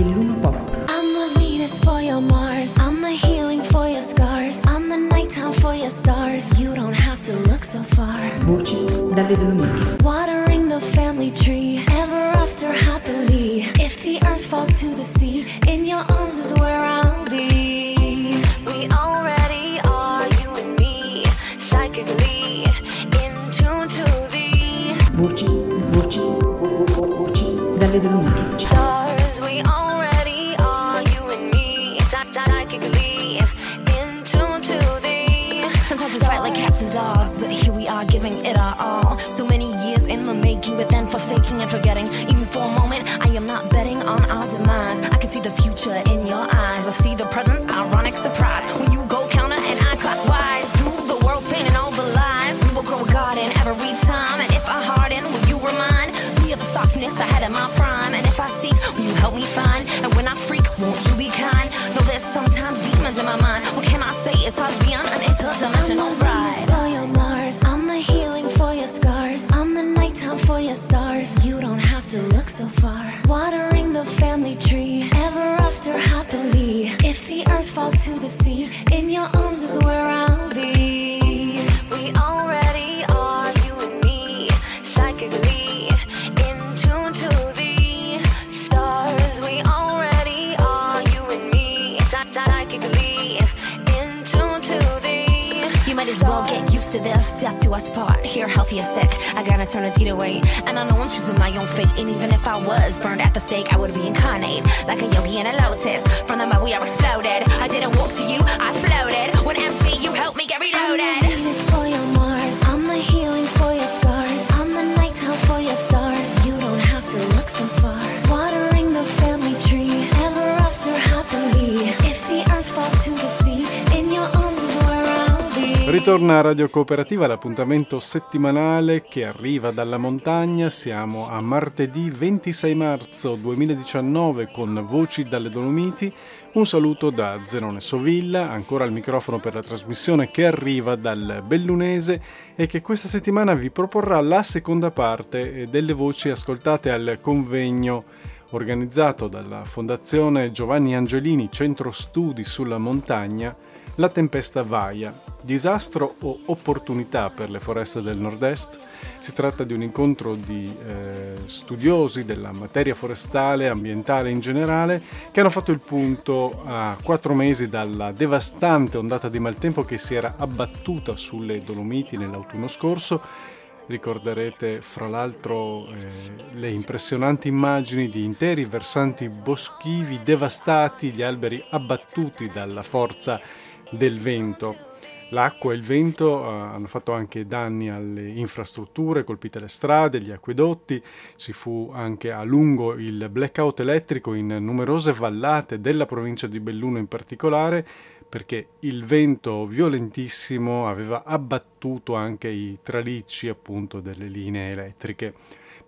Belluno Pop. I'm the Venus for your Mars. I'm the healing for your scars. I'm the nighttime for your stars. You don't have to look so far. Voci dalle Dolomiti. Watering the family tree. Ever after happily. If the earth falls to the sea, in your arms is where I'll be. We already are, you and me. Psychically. In tune to the Voci, voci, vo- vo- vo- voci dalle Dolomiti. Radio Cooperativa l'appuntamento settimanale che arriva dalla montagna. Siamo a martedì 26 marzo 2019 con Voci dalle Dolomiti. Un saluto da Zenone Sovilla, ancora al microfono per la trasmissione che arriva dal Bellunese e che questa settimana vi proporrà la seconda parte eh, delle voci ascoltate al convegno organizzato dalla Fondazione Giovanni Angelini Centro Studi sulla Montagna la tempesta Vaia, disastro o opportunità per le foreste del nord-est? Si tratta di un incontro di eh, studiosi della materia forestale, ambientale in generale, che hanno fatto il punto a quattro mesi dalla devastante ondata di maltempo che si era abbattuta sulle Dolomiti nell'autunno scorso Ricorderete fra l'altro eh, le impressionanti immagini di interi versanti boschivi devastati, gli alberi abbattuti dalla forza del vento. L'acqua e il vento eh, hanno fatto anche danni alle infrastrutture, colpite le strade, gli acquedotti, ci fu anche a lungo il blackout elettrico in numerose vallate della provincia di Belluno in particolare, perché il vento violentissimo aveva abbattuto anche i tralicci appunto delle linee elettriche.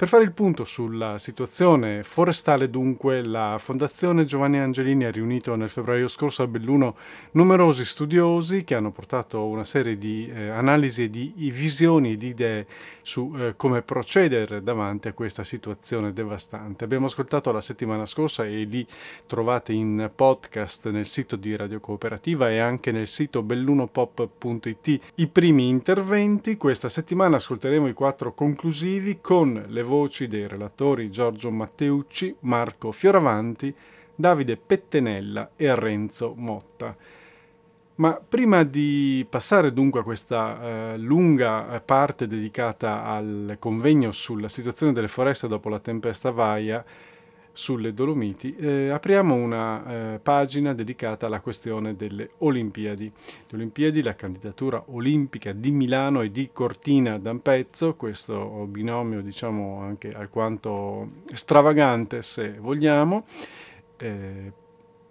Per fare il punto sulla situazione forestale dunque, la Fondazione Giovanni Angelini ha riunito nel febbraio scorso a Belluno numerosi studiosi che hanno portato una serie di eh, analisi di visioni e di idee su eh, come procedere davanti a questa situazione devastante. Abbiamo ascoltato la settimana scorsa e li trovate in podcast nel sito di Radio Cooperativa e anche nel sito bellunopop.it i primi interventi. Questa settimana ascolteremo i quattro conclusivi con le voci dei relatori Giorgio Matteucci, Marco Fioravanti, Davide Pettenella e Renzo Motta. Ma prima di passare dunque a questa eh, lunga parte dedicata al convegno sulla situazione delle foreste dopo la tempesta Vaia sulle Dolomiti, eh, apriamo una eh, pagina dedicata alla questione delle Olimpiadi. Le Olimpiadi, la candidatura olimpica di Milano e di Cortina d'Ampezzo, questo binomio diciamo anche alquanto stravagante se vogliamo, eh,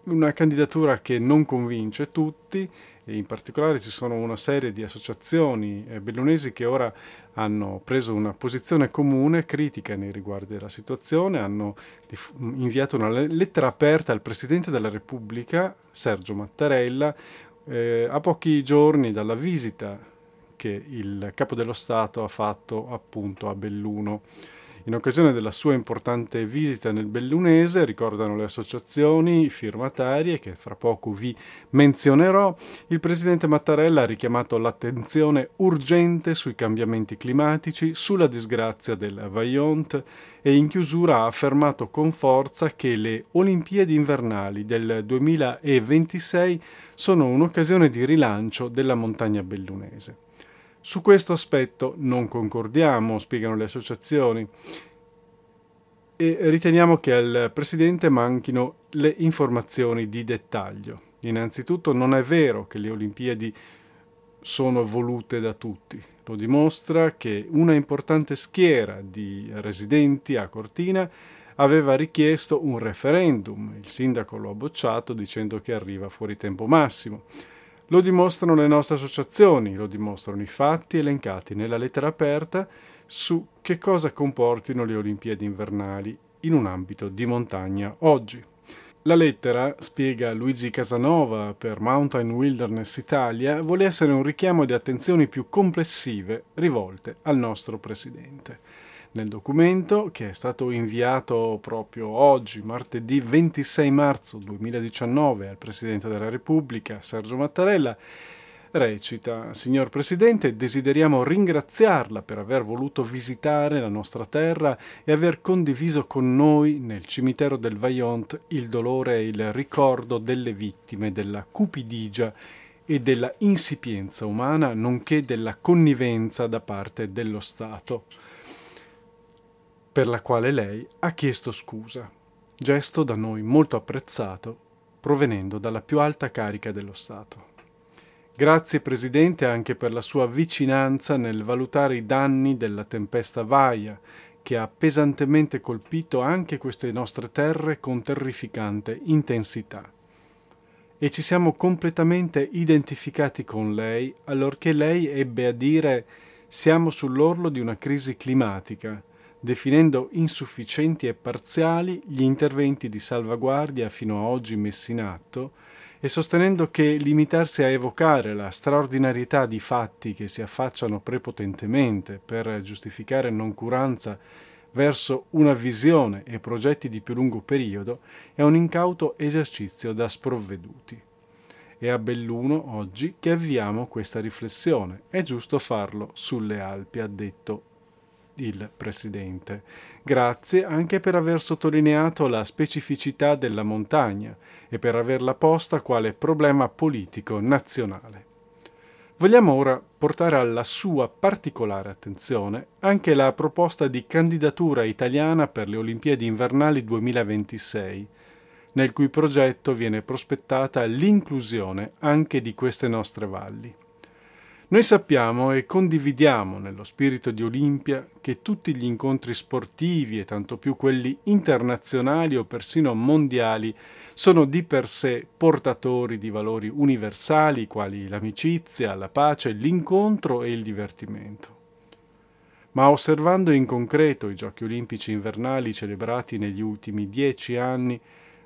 una candidatura che non convince tutti in particolare ci sono una serie di associazioni eh, bellunesi che ora hanno preso una posizione comune critica nei riguardi della situazione, hanno inviato una lettera aperta al Presidente della Repubblica, Sergio Mattarella, eh, a pochi giorni dalla visita che il Capo dello Stato ha fatto appunto a Belluno. In occasione della sua importante visita nel Bellunese, ricordano le associazioni firmatarie che fra poco vi menzionerò, il presidente Mattarella ha richiamato l'attenzione urgente sui cambiamenti climatici, sulla disgrazia del Vaillant e in chiusura ha affermato con forza che le Olimpiadi invernali del 2026 sono un'occasione di rilancio della montagna bellunese. Su questo aspetto non concordiamo, spiegano le associazioni, e riteniamo che al Presidente manchino le informazioni di dettaglio. Innanzitutto non è vero che le Olimpiadi sono volute da tutti. Lo dimostra che una importante schiera di residenti a Cortina aveva richiesto un referendum. Il sindaco lo ha bocciato dicendo che arriva fuori tempo massimo. Lo dimostrano le nostre associazioni, lo dimostrano i fatti elencati nella lettera aperta su che cosa comportino le Olimpiadi invernali in un ambito di montagna oggi. La lettera, spiega Luigi Casanova per Mountain Wilderness Italia, vuole essere un richiamo di attenzioni più complessive rivolte al nostro Presidente nel documento che è stato inviato proprio oggi, martedì 26 marzo 2019, al Presidente della Repubblica, Sergio Mattarella, recita Signor Presidente, desideriamo ringraziarla per aver voluto visitare la nostra terra e aver condiviso con noi nel cimitero del Vaillant il dolore e il ricordo delle vittime della cupidigia e della insipienza umana, nonché della connivenza da parte dello Stato per la quale lei ha chiesto scusa, gesto da noi molto apprezzato, provenendo dalla più alta carica dello Stato. Grazie Presidente anche per la sua vicinanza nel valutare i danni della tempesta Vaia, che ha pesantemente colpito anche queste nostre terre con terrificante intensità. E ci siamo completamente identificati con lei allorché lei ebbe a dire siamo sull'orlo di una crisi climatica definendo insufficienti e parziali gli interventi di salvaguardia fino a oggi messi in atto e sostenendo che limitarsi a evocare la straordinarietà di fatti che si affacciano prepotentemente per giustificare noncuranza verso una visione e progetti di più lungo periodo è un incauto esercizio da sprovveduti. È a Belluno oggi che avviamo questa riflessione. È giusto farlo sulle Alpi, ha detto il Presidente. Grazie anche per aver sottolineato la specificità della montagna e per averla posta quale problema politico nazionale. Vogliamo ora portare alla sua particolare attenzione anche la proposta di candidatura italiana per le Olimpiadi invernali 2026, nel cui progetto viene prospettata l'inclusione anche di queste nostre valli. Noi sappiamo e condividiamo nello spirito di Olimpia che tutti gli incontri sportivi e tanto più quelli internazionali o persino mondiali sono di per sé portatori di valori universali quali l'amicizia, la pace, l'incontro e il divertimento. Ma osservando in concreto i giochi olimpici invernali celebrati negli ultimi dieci anni,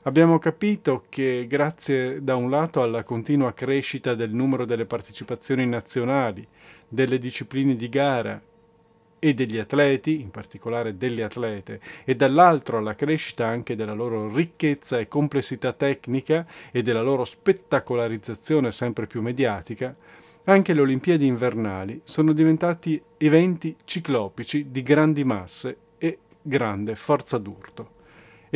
Abbiamo capito che grazie da un lato alla continua crescita del numero delle partecipazioni nazionali, delle discipline di gara e degli atleti, in particolare delle atlete, e dall'altro alla crescita anche della loro ricchezza e complessità tecnica e della loro spettacolarizzazione sempre più mediatica, anche le Olimpiadi invernali sono diventati eventi ciclopici di grandi masse e grande forza d'urto.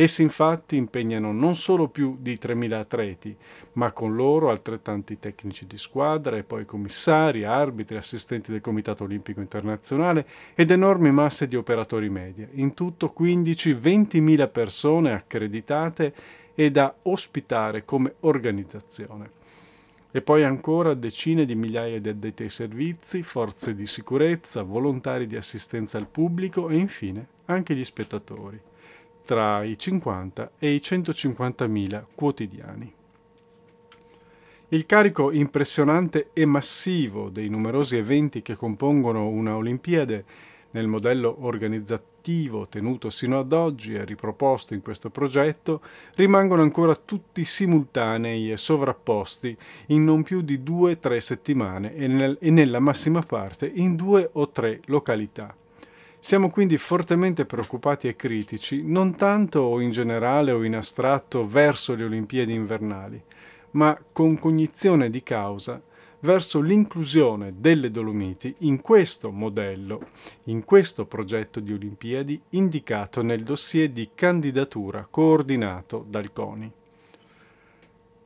Essi infatti impegnano non solo più di 3.000 atleti, ma con loro altrettanti tecnici di squadra e poi commissari, arbitri, assistenti del Comitato Olimpico Internazionale ed enormi masse di operatori media, in tutto 15-20.000 persone accreditate e da ospitare come organizzazione. E poi ancora decine di migliaia di addetti ai servizi, forze di sicurezza, volontari di assistenza al pubblico e infine anche gli spettatori tra i 50 e i 150 mila quotidiani. Il carico impressionante e massivo dei numerosi eventi che compongono una Olimpiade nel modello organizzativo tenuto sino ad oggi e riproposto in questo progetto rimangono ancora tutti simultanei e sovrapposti in non più di due o tre settimane e, nel, e nella massima parte in due o tre località Siamo quindi fortemente preoccupati e critici, non tanto in generale o in astratto verso le Olimpiadi invernali, ma con cognizione di causa verso l'inclusione delle Dolomiti in questo modello, in questo progetto di Olimpiadi indicato nel dossier di candidatura coordinato dal CONI.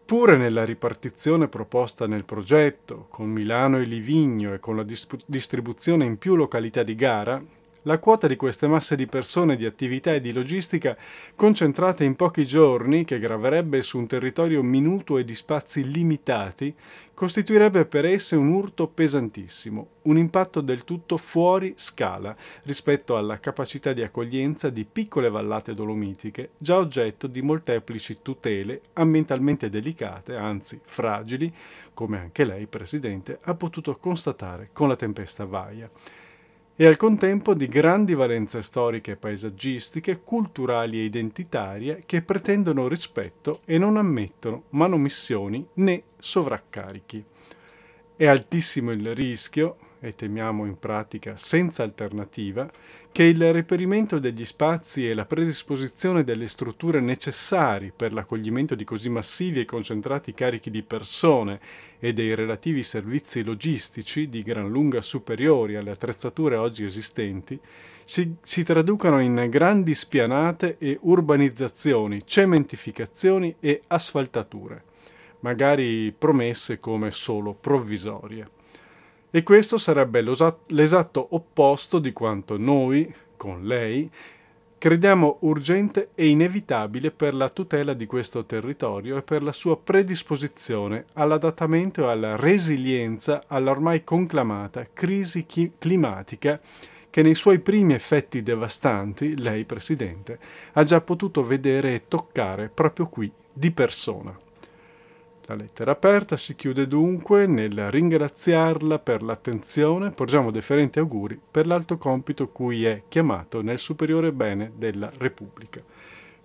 Pure nella ripartizione proposta nel progetto, con Milano e Livigno e con la distribuzione in più località di gara, la quota di queste masse di persone, di attività e di logistica concentrate in pochi giorni, che graverebbe su un territorio minuto e di spazi limitati, costituirebbe per esse un urto pesantissimo, un impatto del tutto fuori scala rispetto alla capacità di accoglienza di piccole vallate dolomitiche, già oggetto di molteplici tutele ambientalmente delicate, anzi fragili, come anche lei, Presidente, ha potuto constatare con la tempesta Vaia e al contempo di grandi valenze storiche, paesaggistiche, culturali e identitarie che pretendono rispetto e non ammettono manomissioni né sovraccarichi. È altissimo il rischio, e temiamo in pratica senza alternativa, che il reperimento degli spazi e la predisposizione delle strutture necessari per l'accoglimento di così massivi e concentrati carichi di persone e dei relativi servizi logistici di gran lunga superiori alle attrezzature oggi esistenti, si, si traducano in grandi spianate e urbanizzazioni, cementificazioni e asfaltature, magari promesse come solo provvisorie. E questo sarebbe l'esatto opposto di quanto noi, con lei, crediamo urgente e inevitabile per la tutela di questo territorio e per la sua predisposizione all'adattamento e alla resilienza all'ormai conclamata crisi chi- climatica che nei suoi primi effetti devastanti lei, Presidente, ha già potuto vedere e toccare proprio qui di persona. La lettera aperta si chiude dunque nel ringraziarla per l'attenzione, porgiamo deferenti auguri per l'alto compito cui è chiamato nel superiore bene della Repubblica.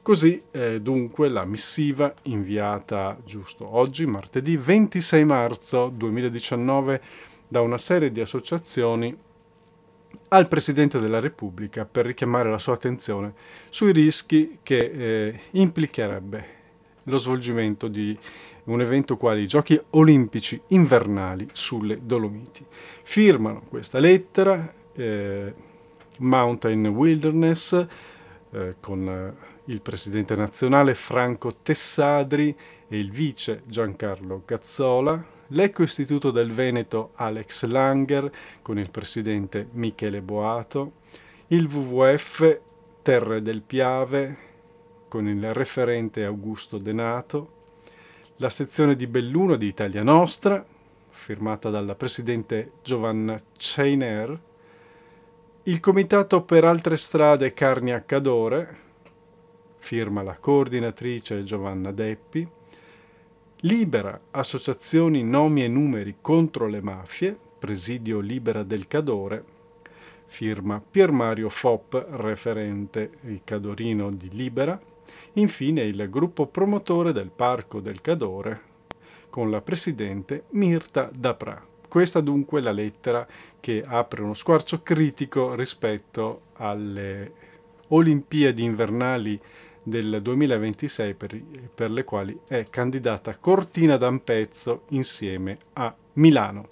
Così è dunque la missiva inviata giusto oggi, martedì 26 marzo 2019, da una serie di associazioni al Presidente della Repubblica per richiamare la sua attenzione sui rischi che eh, implicherebbe lo svolgimento di un evento quale i Giochi Olimpici invernali sulle Dolomiti. Firmano questa lettera eh, Mountain Wilderness eh, con eh, il presidente nazionale Franco Tessadri e il vice Giancarlo Gazzola, l'Eco Istituto del Veneto Alex Langer con il presidente Michele Boato, il WWF Terre del Piave con il referente Augusto Denato, la sezione di Belluno di Italia Nostra, firmata dalla presidente Giovanna Ceiner, il Comitato per altre strade Carnia Cadore, firma la coordinatrice Giovanna Deppi, Libera Associazioni Nomi e Numeri contro le mafie, Presidio Libera del Cadore, firma Pier Mario Fopp, referente il Cadorino di Libera, Infine il gruppo promotore del Parco del Cadore, con la presidente Mirta Dapra. Questa dunque è la lettera che apre uno squarcio critico rispetto alle Olimpiadi invernali del 2026 per, per, le quali è candidata Cortina d'Ampezzo insieme a Milano.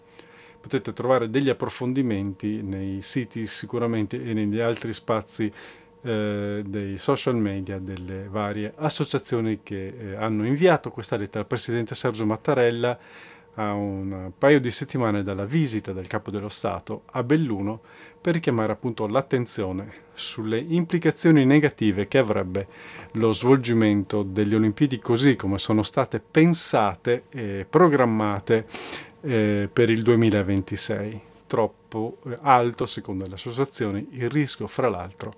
Potete trovare degli approfondimenti nei siti sicuramente e negli altri spazi eh, dei social media delle varie associazioni che eh, hanno inviato questa lettera al Presidente Sergio Mattarella a un paio di settimane dalla visita del Capo dello Stato a Belluno per richiamare appunto l'attenzione sulle implicazioni negative che avrebbe lo svolgimento delle Olimpiadi così come sono state pensate e programmate eh, per il 2026. Troppo eh, alto, secondo le associazioni, il rischio, fra l'altro,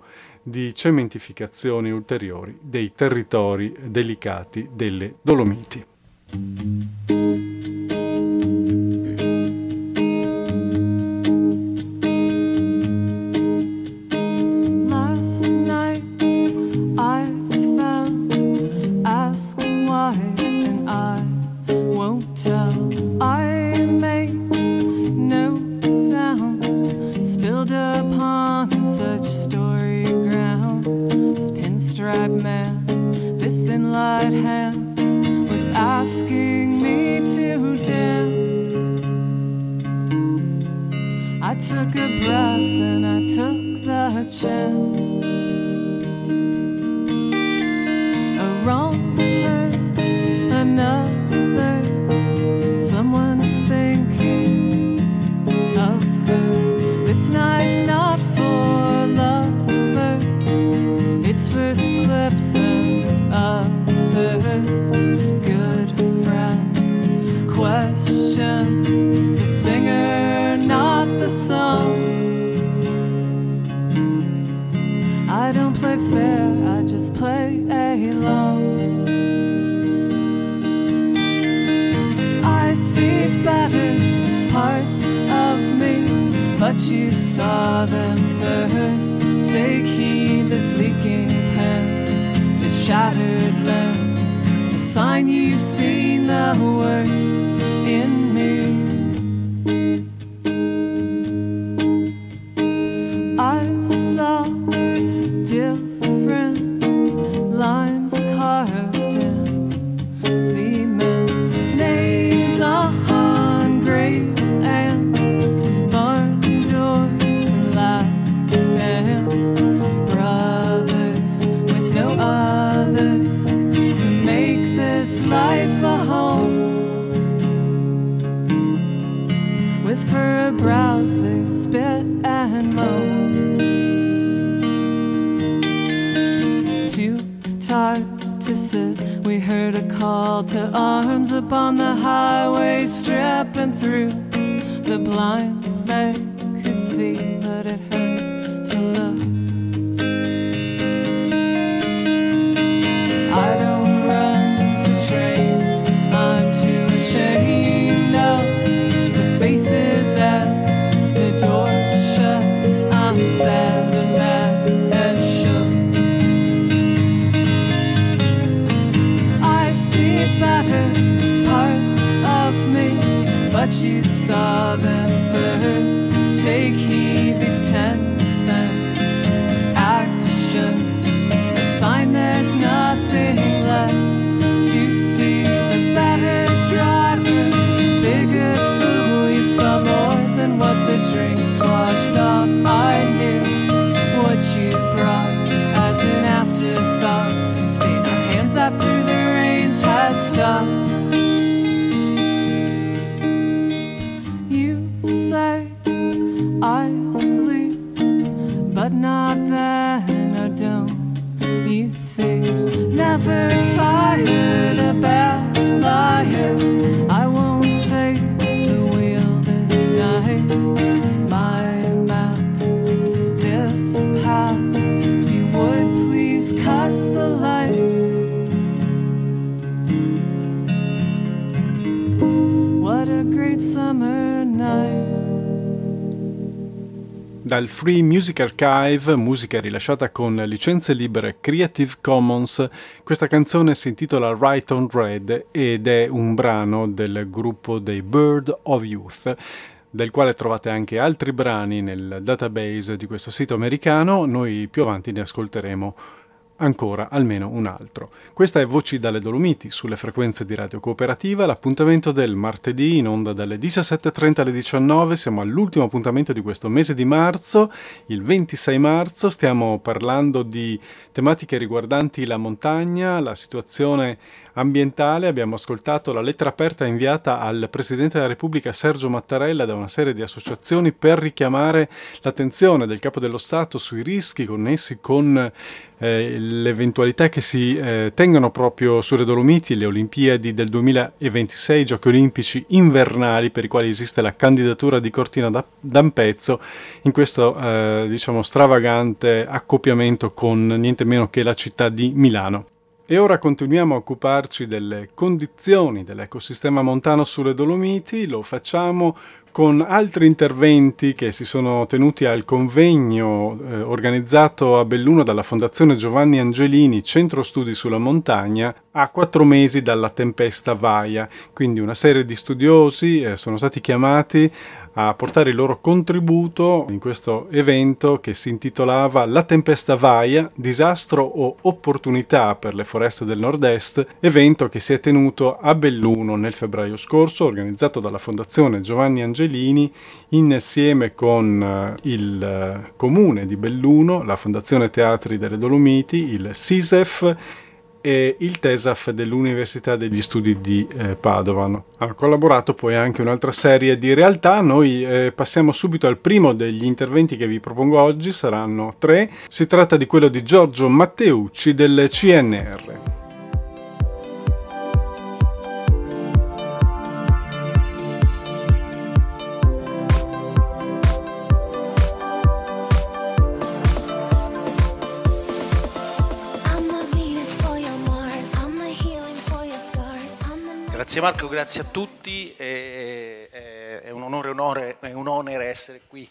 di cementificazioni ulteriori dei territori delicati delle Dolomiti. Man, this thin light hand, was asking me to dance. I took a breath and I took the chance. A wrong turn, another. Song. I don't play fair, I just play along. I see better parts of me, but you saw them first. Take heed, this leaking pen, this shattered lens. It's a sign you've seen the worst we heard a call to arms upon the highway, stripping through the blinds they could see, but it hurt to look. Free Music Archive, musica rilasciata con licenze libere Creative Commons, questa canzone si intitola Right on Red ed è un brano del gruppo dei Bird of Youth del quale trovate anche altri brani nel database di questo sito americano, noi più avanti ne ascolteremo ancora almeno un altro. Questa è Voci dalle Dolomiti sulle frequenze di Radio Cooperativa, l'appuntamento del martedì in onda dalle 17.30 alle 19, siamo all'ultimo appuntamento di questo mese di marzo, il 26 marzo, stiamo parlando di tematiche riguardanti la montagna, la situazione ambientale, abbiamo ascoltato la lettera aperta inviata al Presidente della Repubblica Sergio Mattarella da una serie di associazioni per richiamare l'attenzione del Capo dello Stato sui rischi connessi con eh, l'eventualità che si eh, tengano proprio sulle Dolomiti le Olimpiadi del 2026, Giochi Olimpici invernali per i quali esiste la candidatura di Cortina d'Ampezzo in questo eh, diciamo stravagante accoppiamento con niente meno che la città di Milano. E ora continuiamo a occuparci delle condizioni dell'ecosistema montano sulle Dolomiti, lo facciamo con altri interventi che si sono tenuti al convegno eh, organizzato a Belluno dalla Fondazione Giovanni Angelini, Centro Studi sulla Montagna, a quattro mesi dalla tempesta Vaia, quindi una serie di studiosi eh, sono stati chiamati a portare il loro contributo in questo evento che si intitolava La tempesta Vaia, disastro o opportunità per le foreste del nord-est, evento che si è tenuto a Belluno nel febbraio scorso, organizzato dalla Fondazione Giovanni Angelini insieme con eh, il eh, comune di Belluno, la Fondazione Teatri delle Dolomiti, il SISEF e il TESAF dell'Università degli Studi di eh, Padova. Ha collaborato poi anche un'altra serie di realtà. Noi eh, passiamo subito al primo degli interventi che vi propongo oggi, saranno tre. Si tratta di quello di Giorgio Matteucci del CNR. Grazie Marco, grazie a tutti, è, un onore, onore, è un onere essere qui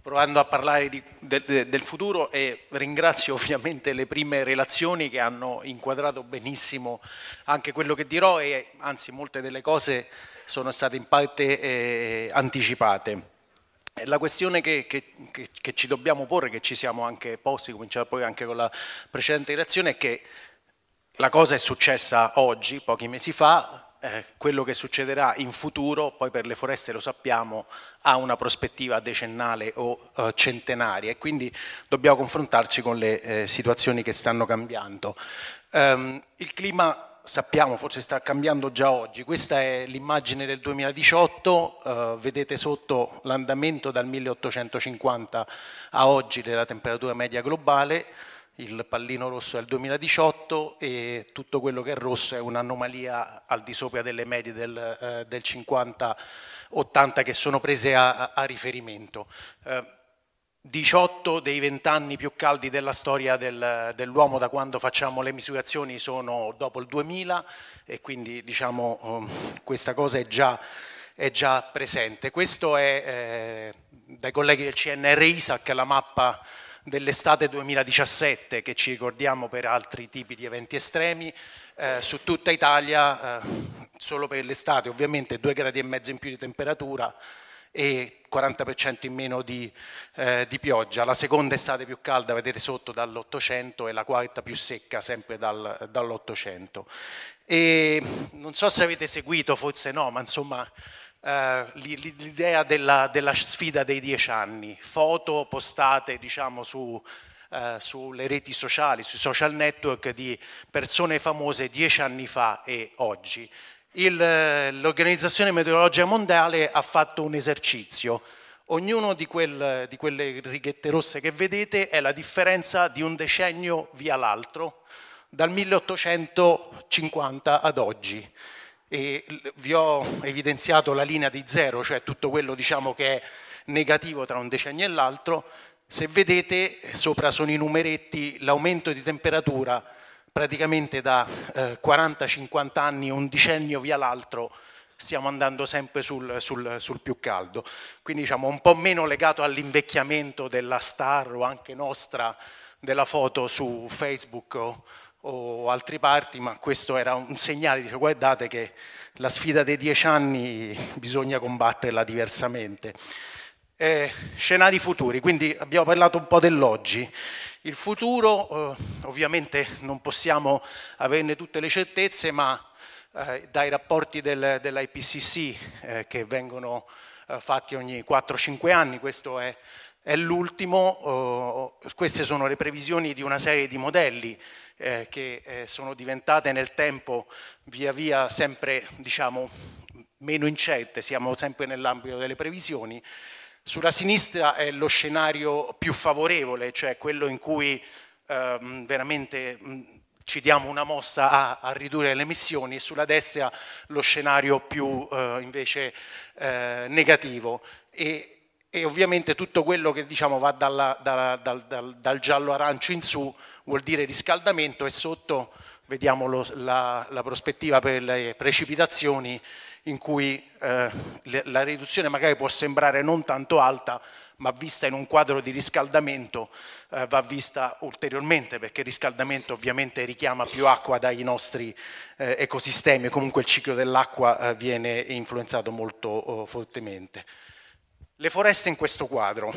provando a parlare di, de, del futuro e ringrazio ovviamente le prime relazioni che hanno inquadrato benissimo anche quello che dirò e anzi molte delle cose sono state in parte eh, anticipate. La questione che, che, che, che, ci dobbiamo porre, che ci siamo anche posti, cominciamo poi anche con la precedente relazione, è che la cosa è successa oggi, pochi mesi fa, eh, quello che succederà in futuro, poi per le foreste lo sappiamo, ha una prospettiva decennale o eh, centenaria e quindi dobbiamo confrontarci con le eh, situazioni che stanno cambiando. Um, il clima sappiamo, forse sta cambiando già oggi, questa è l'immagine del 2018, eh, vedete sotto l'andamento dal 1850 a oggi della temperatura media globale, il pallino rosso è il 2018 e tutto quello che è rosso è un'anomalia al di sopra delle medie del, eh, del 50-80 che sono prese a, a riferimento. Eh, 18 dei 20 anni più caldi della storia del, dell'uomo da quando facciamo le misurazioni sono dopo il 2000 e quindi diciamo um, questa cosa è già, è già presente. Questo è eh, dai colleghi del CNR ISAC la mappa dell'estate 2017 che ci ricordiamo per altri tipi di eventi estremi, eh, su tutta Italia, eh, solo per l'estate ovviamente 2 gradi e mezzo in più di temperatura e 40% in meno di, eh, di, pioggia. La seconda estate più calda, vedete sotto, dall'800 e la quarta più secca, sempre dal, dall'800. E non so se avete seguito, forse no, ma insomma eh, l'idea della, della, sfida dei dieci anni, foto postate diciamo, su, eh, sulle reti sociali, sui social network di persone famose dieci anni fa e oggi. l'Organizzazione Meteorologica Mondiale ha fatto un esercizio. Ognuno di, quel, di quelle righette rosse che vedete è la differenza di un decennio via l'altro, dal 1850 ad oggi e vi ho evidenziato la linea di zero, cioè tutto quello diciamo, che è negativo tra un decennio e l'altro. Se vedete, sopra sono i numeretti, l'aumento di temperatura praticamente da eh, 40-50 anni, un decennio via l'altro, stiamo andando sempre sul, sul, sul, più caldo. Quindi diciamo un po' meno legato all'invecchiamento della star o anche nostra della foto su Facebook o, o altri parti, ma questo era un segnale, dice guardate che la sfida dei dieci anni bisogna combatterla diversamente. Eh, scenari futuri, quindi abbiamo parlato un po' dell'oggi. Il futuro, eh, ovviamente non possiamo averne tutte le certezze, ma eh, dai rapporti del, dell'IPCC eh, che vengono eh, fatti ogni 4-5 anni, questo è, è l'ultimo, oh, queste sono le previsioni di una serie di modelli eh, che eh, sono diventate nel tempo via via sempre diciamo, meno incerte, siamo sempre nell'ambito delle previsioni. Sulla sinistra è lo scenario più favorevole, cioè quello in cui ehm, veramente mh, ci diamo una mossa a, a, ridurre le emissioni e sulla destra lo scenario più eh, invece eh, negativo. E, e, ovviamente tutto quello che diciamo, va dalla, dalla, dal, dal, dal giallo-arancio in su vuol dire riscaldamento e sotto vediamo lo, la, la, prospettiva per le precipitazioni in cui eh, la riduzione magari può sembrare non tanto alta, ma vista in un quadro di riscaldamento eh, va vista ulteriormente perché il riscaldamento ovviamente richiama più acqua dai nostri eh, ecosistemi e comunque il ciclo dell'acqua eh, viene influenzato molto oh, fortemente. Le foreste in questo quadro.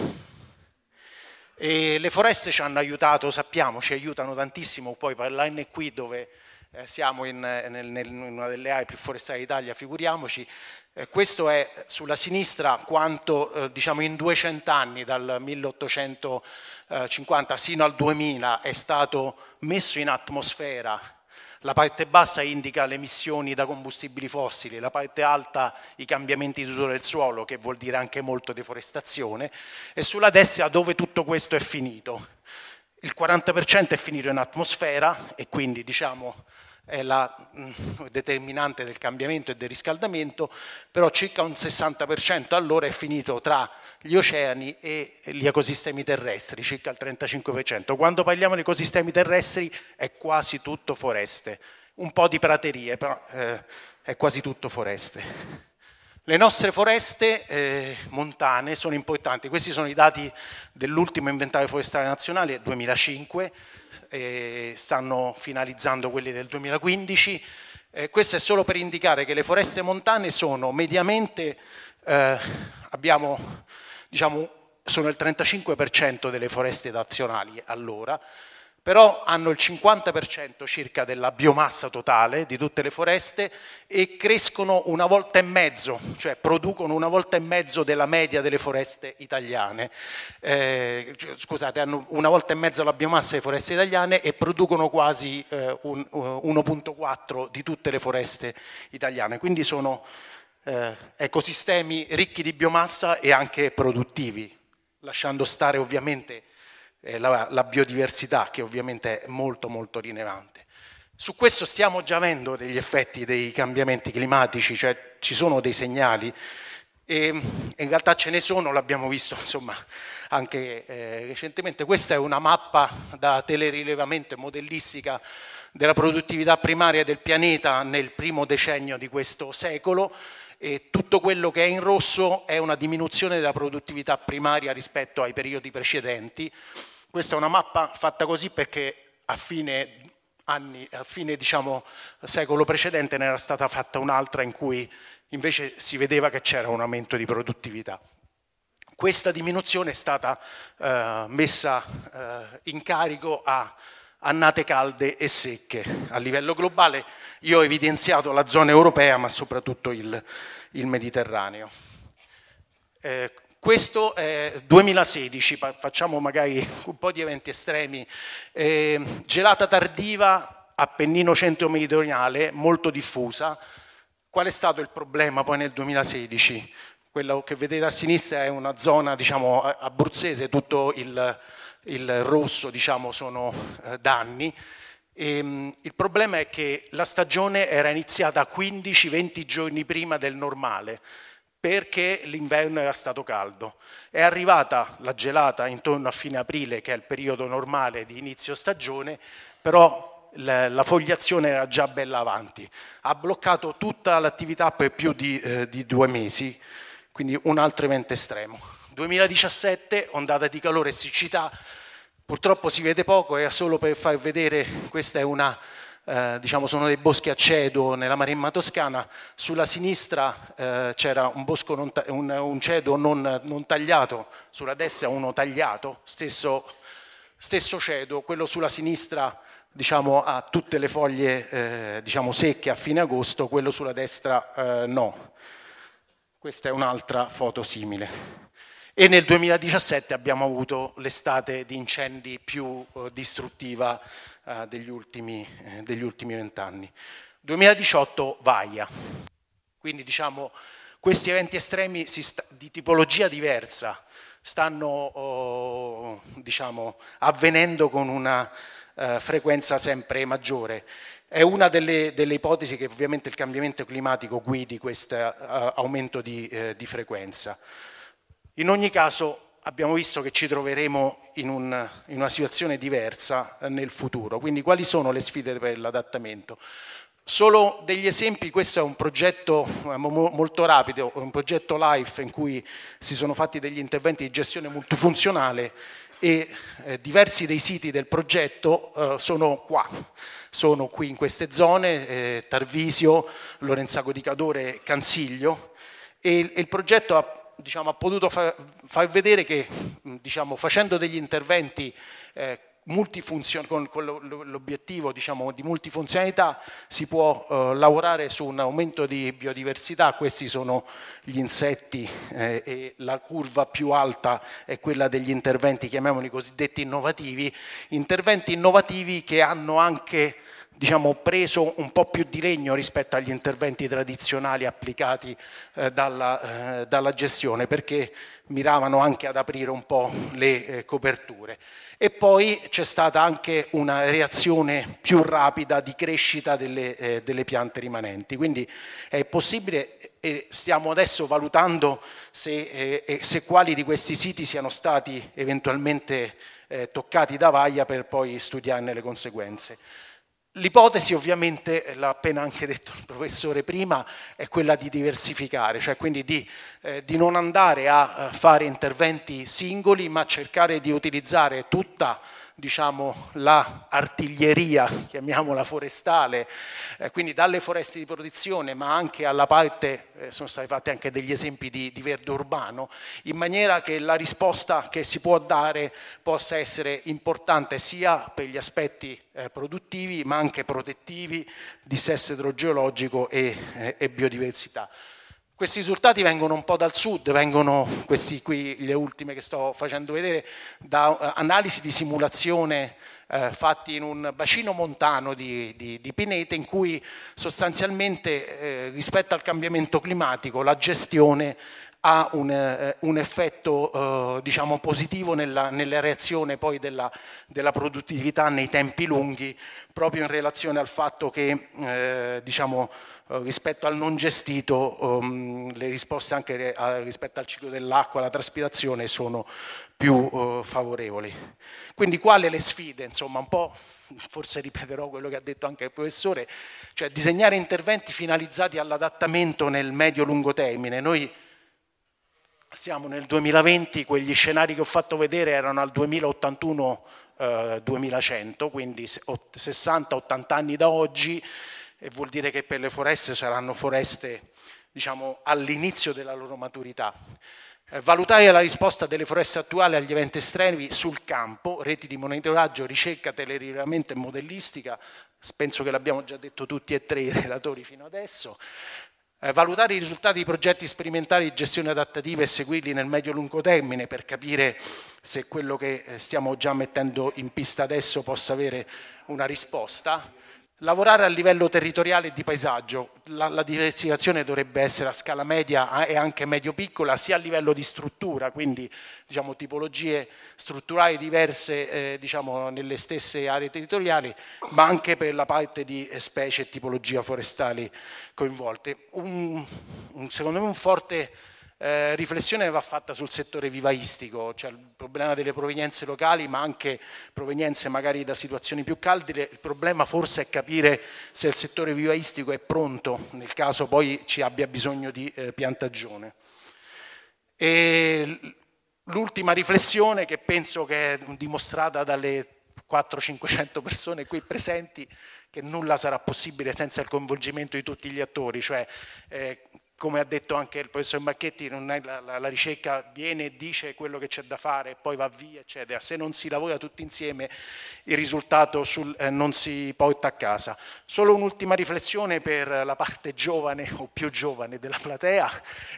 E le foreste ci hanno aiutato, sappiamo, ci aiutano tantissimo poi per l'AN qui dove eh, siamo in, nel, nel, in, una delle aree più forestali d'Italia, figuriamoci, eh, questo è sulla sinistra quanto eh, diciamo in 200 anni, dal 1850 sino al 2000, è stato messo in atmosfera. La parte bassa indica le emissioni da combustibili fossili, la parte alta i cambiamenti di uso del suolo, che vuol dire anche molto deforestazione, e sulla destra dove tutto questo è finito. Il 40% è finito in atmosfera e quindi diciamo è la mm, determinante del cambiamento e del riscaldamento, però circa un 60% allora è finito tra gli oceani e gli ecosistemi terrestri, circa il 35%. Quando parliamo di ecosistemi terrestri è quasi tutto foreste, un po' di praterie, però eh, è quasi tutto foreste. Le nostre foreste eh, montane sono importanti, questi sono i dati dell'ultimo inventario forestale nazionale 2005, eh, stanno finalizzando quelli del 2015. Eh, questo è solo per indicare che le foreste montane sono mediamente, eh, abbiamo, diciamo, sono il 35% delle foreste nazionali allora, però hanno il 50% circa della biomassa totale di tutte le foreste e crescono una volta e mezzo, cioè producono una volta e mezzo della media delle foreste italiane. Eh, scusate, hanno una volta e mezzo la biomassa delle foreste italiane e producono quasi eh, 1.4 di tutte le foreste italiane. Quindi sono eh, ecosistemi ricchi di biomassa e anche produttivi, lasciando stare ovviamente eh, la, la biodiversità che ovviamente è molto molto rilevante. Su questo stiamo già avendo degli effetti dei cambiamenti climatici, cioè ci sono dei segnali e in realtà ce ne sono, l'abbiamo visto insomma, anche eh, recentemente. Questa è una mappa da telerilevamento e modellistica della produttività primaria del pianeta nel primo decennio di questo secolo e tutto quello che è in rosso è una diminuzione della produttività primaria rispetto ai periodi precedenti. Questa è una mappa fatta così perché a fine, anni, a fine diciamo, secolo precedente ne era stata fatta un'altra in cui invece si vedeva che c'era un aumento di produttività. Questa diminuzione è stata eh, messa eh, in carico a annate calde e secche. A livello globale io ho evidenziato la zona europea, ma soprattutto il, il Mediterraneo. Eh, questo è 2016, facciamo magari un po' di eventi estremi. Eh, gelata tardiva, Appennino centro-meridionale, molto diffusa. Qual è stato il problema poi nel 2016? Quello che vedete a sinistra è una zona diciamo, abruzzese, tutto il, il rosso diciamo, sono eh, danni. E, ehm, il problema è che la stagione era iniziata 15-20 giorni prima del normale perché l'inverno era stato caldo. È arrivata la gelata intorno a fine aprile, che è il periodo normale di inizio stagione, però la, fogliazione era già bella avanti. Ha bloccato tutta l'attività per più di, eh, di due mesi, quindi un altro evento estremo. 2017, ondata di calore e siccità, purtroppo si vede poco, è solo per far vedere, questa è una, eh, diciamo sono dei boschi a cedo nella Maremma Toscana, sulla sinistra eh, c'era un, non, un, un cedo non, non, tagliato, sulla destra uno tagliato, stesso, stesso cedo, quello sulla sinistra diciamo, ha tutte le foglie eh, diciamo, secche a fine agosto, quello sulla destra eh, no. Questa è un'altra foto simile e nel 2017 abbiamo avuto l'estate di incendi più eh, distruttiva eh, degli ultimi eh, vent'anni. 2018 Vaia, quindi diciamo questi eventi estremi sta, di tipologia diversa stanno oh, diciamo, avvenendo con una eh, frequenza sempre maggiore. È una delle, delle, ipotesi che ovviamente il cambiamento climatico guidi questo uh, aumento di, eh, di frequenza. In ogni caso abbiamo visto che ci troveremo in, un, in una situazione diversa nel futuro, quindi quali sono le sfide per l'adattamento? Solo degli esempi, questo è un progetto eh, molto rapido, un progetto LIFE in cui si sono fatti degli interventi di gestione multifunzionale e eh, diversi dei siti del progetto eh, sono qua, sono qui in queste zone, eh, Tarvisio, Lorenzago di Cadore, Cansiglio. E il progetto ha, diciamo, ha potuto fa, far vedere che diciamo, facendo degli interventi eh, con, con l'obiettivo diciamo, di multifunzionalità si può eh, lavorare su un aumento di biodiversità, questi sono gli insetti eh, e la curva più alta è quella degli interventi, chiamiamoli cosiddetti innovativi, interventi innovativi che hanno anche diciamo, preso un po' più di legno rispetto agli interventi tradizionali applicati eh, dalla, eh, dalla, gestione, perché miravano anche ad aprire un po' le eh, coperture. E poi c'è stata anche una reazione più rapida di crescita delle, eh, delle piante rimanenti. Quindi è possibile e stiamo adesso valutando se, eh, se quali di questi siti siano stati eventualmente eh, toccati da vaglia per poi studiarne le conseguenze. L'ipotesi ovviamente, l'ha appena anche detto il professore prima, è quella di diversificare, cioè quindi di, eh, di non andare a fare interventi singoli, ma cercare di utilizzare tutta diciamo, la artiglieria, chiamiamola forestale, eh, quindi dalle foreste di protezione ma anche alla parte, eh, sono stati fatti anche degli esempi di, di, verde urbano, in maniera che la risposta che si può dare possa essere importante sia per gli aspetti eh, produttivi ma anche protettivi, dissesto idrogeologico e, eh, e biodiversità. Questi risultati vengono un po' dal sud, vengono questi qui, le ultime che sto facendo vedere, da uh, analisi di simulazione uh, fatti in un bacino montano di, di, di Pinete in cui sostanzialmente eh, rispetto al cambiamento climatico la gestione ha un, eh, un effetto eh, diciamo, positivo nella, nella, reazione poi della, della, produttività nei tempi lunghi, proprio in relazione al fatto che eh, diciamo, eh, rispetto al non gestito um, le risposte anche a, rispetto al ciclo dell'acqua, alla traspirazione sono più uh, favorevoli. Quindi quali le sfide? Insomma, un po' forse ripeterò quello che ha detto anche il professore, cioè disegnare interventi finalizzati all'adattamento nel medio-lungo termine. Noi siamo nel 2020, quegli scenari che ho fatto vedere erano al 2081-2100, eh, quindi 60-80 anni da oggi, e vuol dire che per le foreste saranno foreste diciamo, all'inizio della loro maturità. Eh, valutare la risposta delle foreste attuali agli eventi estremi sul campo, reti di monitoraggio, ricerca, telerilevamento e modellistica, penso che l'abbiamo già detto tutti e tre i relatori fino adesso, valutare i risultati di progetti sperimentali di gestione adattativa e seguirli nel medio-lungo termine per capire se quello che eh, stiamo già mettendo in pista adesso possa avere una risposta Lavorare a livello territoriale e di paesaggio, la, la, diversificazione dovrebbe essere a scala media e anche medio-piccola, sia a livello di struttura, quindi diciamo, tipologie strutturali diverse eh, diciamo, nelle stesse aree territoriali, ma anche per la parte di specie e tipologia forestali coinvolte. Un, un, secondo me un forte eh, riflessione va fatta sul settore vivaistico, cioè il problema delle provenienze locali, ma anche provenienze magari da situazioni più calde. Il problema forse è capire se il settore vivaistico è pronto nel caso poi ci abbia bisogno di eh, piantagione. E l'ultima riflessione che penso che è dimostrata dalle 400-500 persone qui presenti che nulla sarà possibile senza il coinvolgimento di tutti gli attori, cioè eh, come ha detto anche il professor Marchetti, la, la, la, ricerca viene e dice quello che c'è da fare, poi va via, eccetera. Se non si lavora tutti insieme, il risultato sul, eh, non si porta a casa. Solo un'ultima riflessione per la parte giovane o più giovane della platea.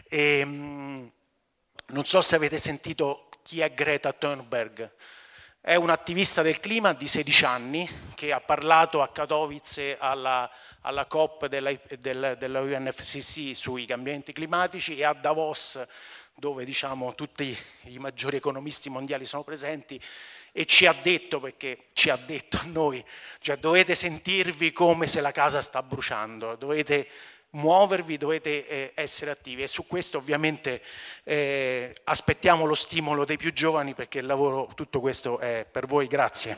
E, ehm, mh, non so se avete sentito chi è Greta Thunberg. È un'attivista del clima di 16 anni che ha parlato a Katowice alla alla COP della, UNFCC sui cambiamenti climatici e a Davos dove diciamo, tutti i maggiori economisti mondiali sono presenti e ci ha detto, perché ci ha detto a noi, cioè dovete sentirvi come se la casa sta bruciando, dovete muovervi, dovete eh, essere attivi e su questo ovviamente eh, aspettiamo lo stimolo dei più giovani perché il lavoro, tutto questo è per voi, grazie.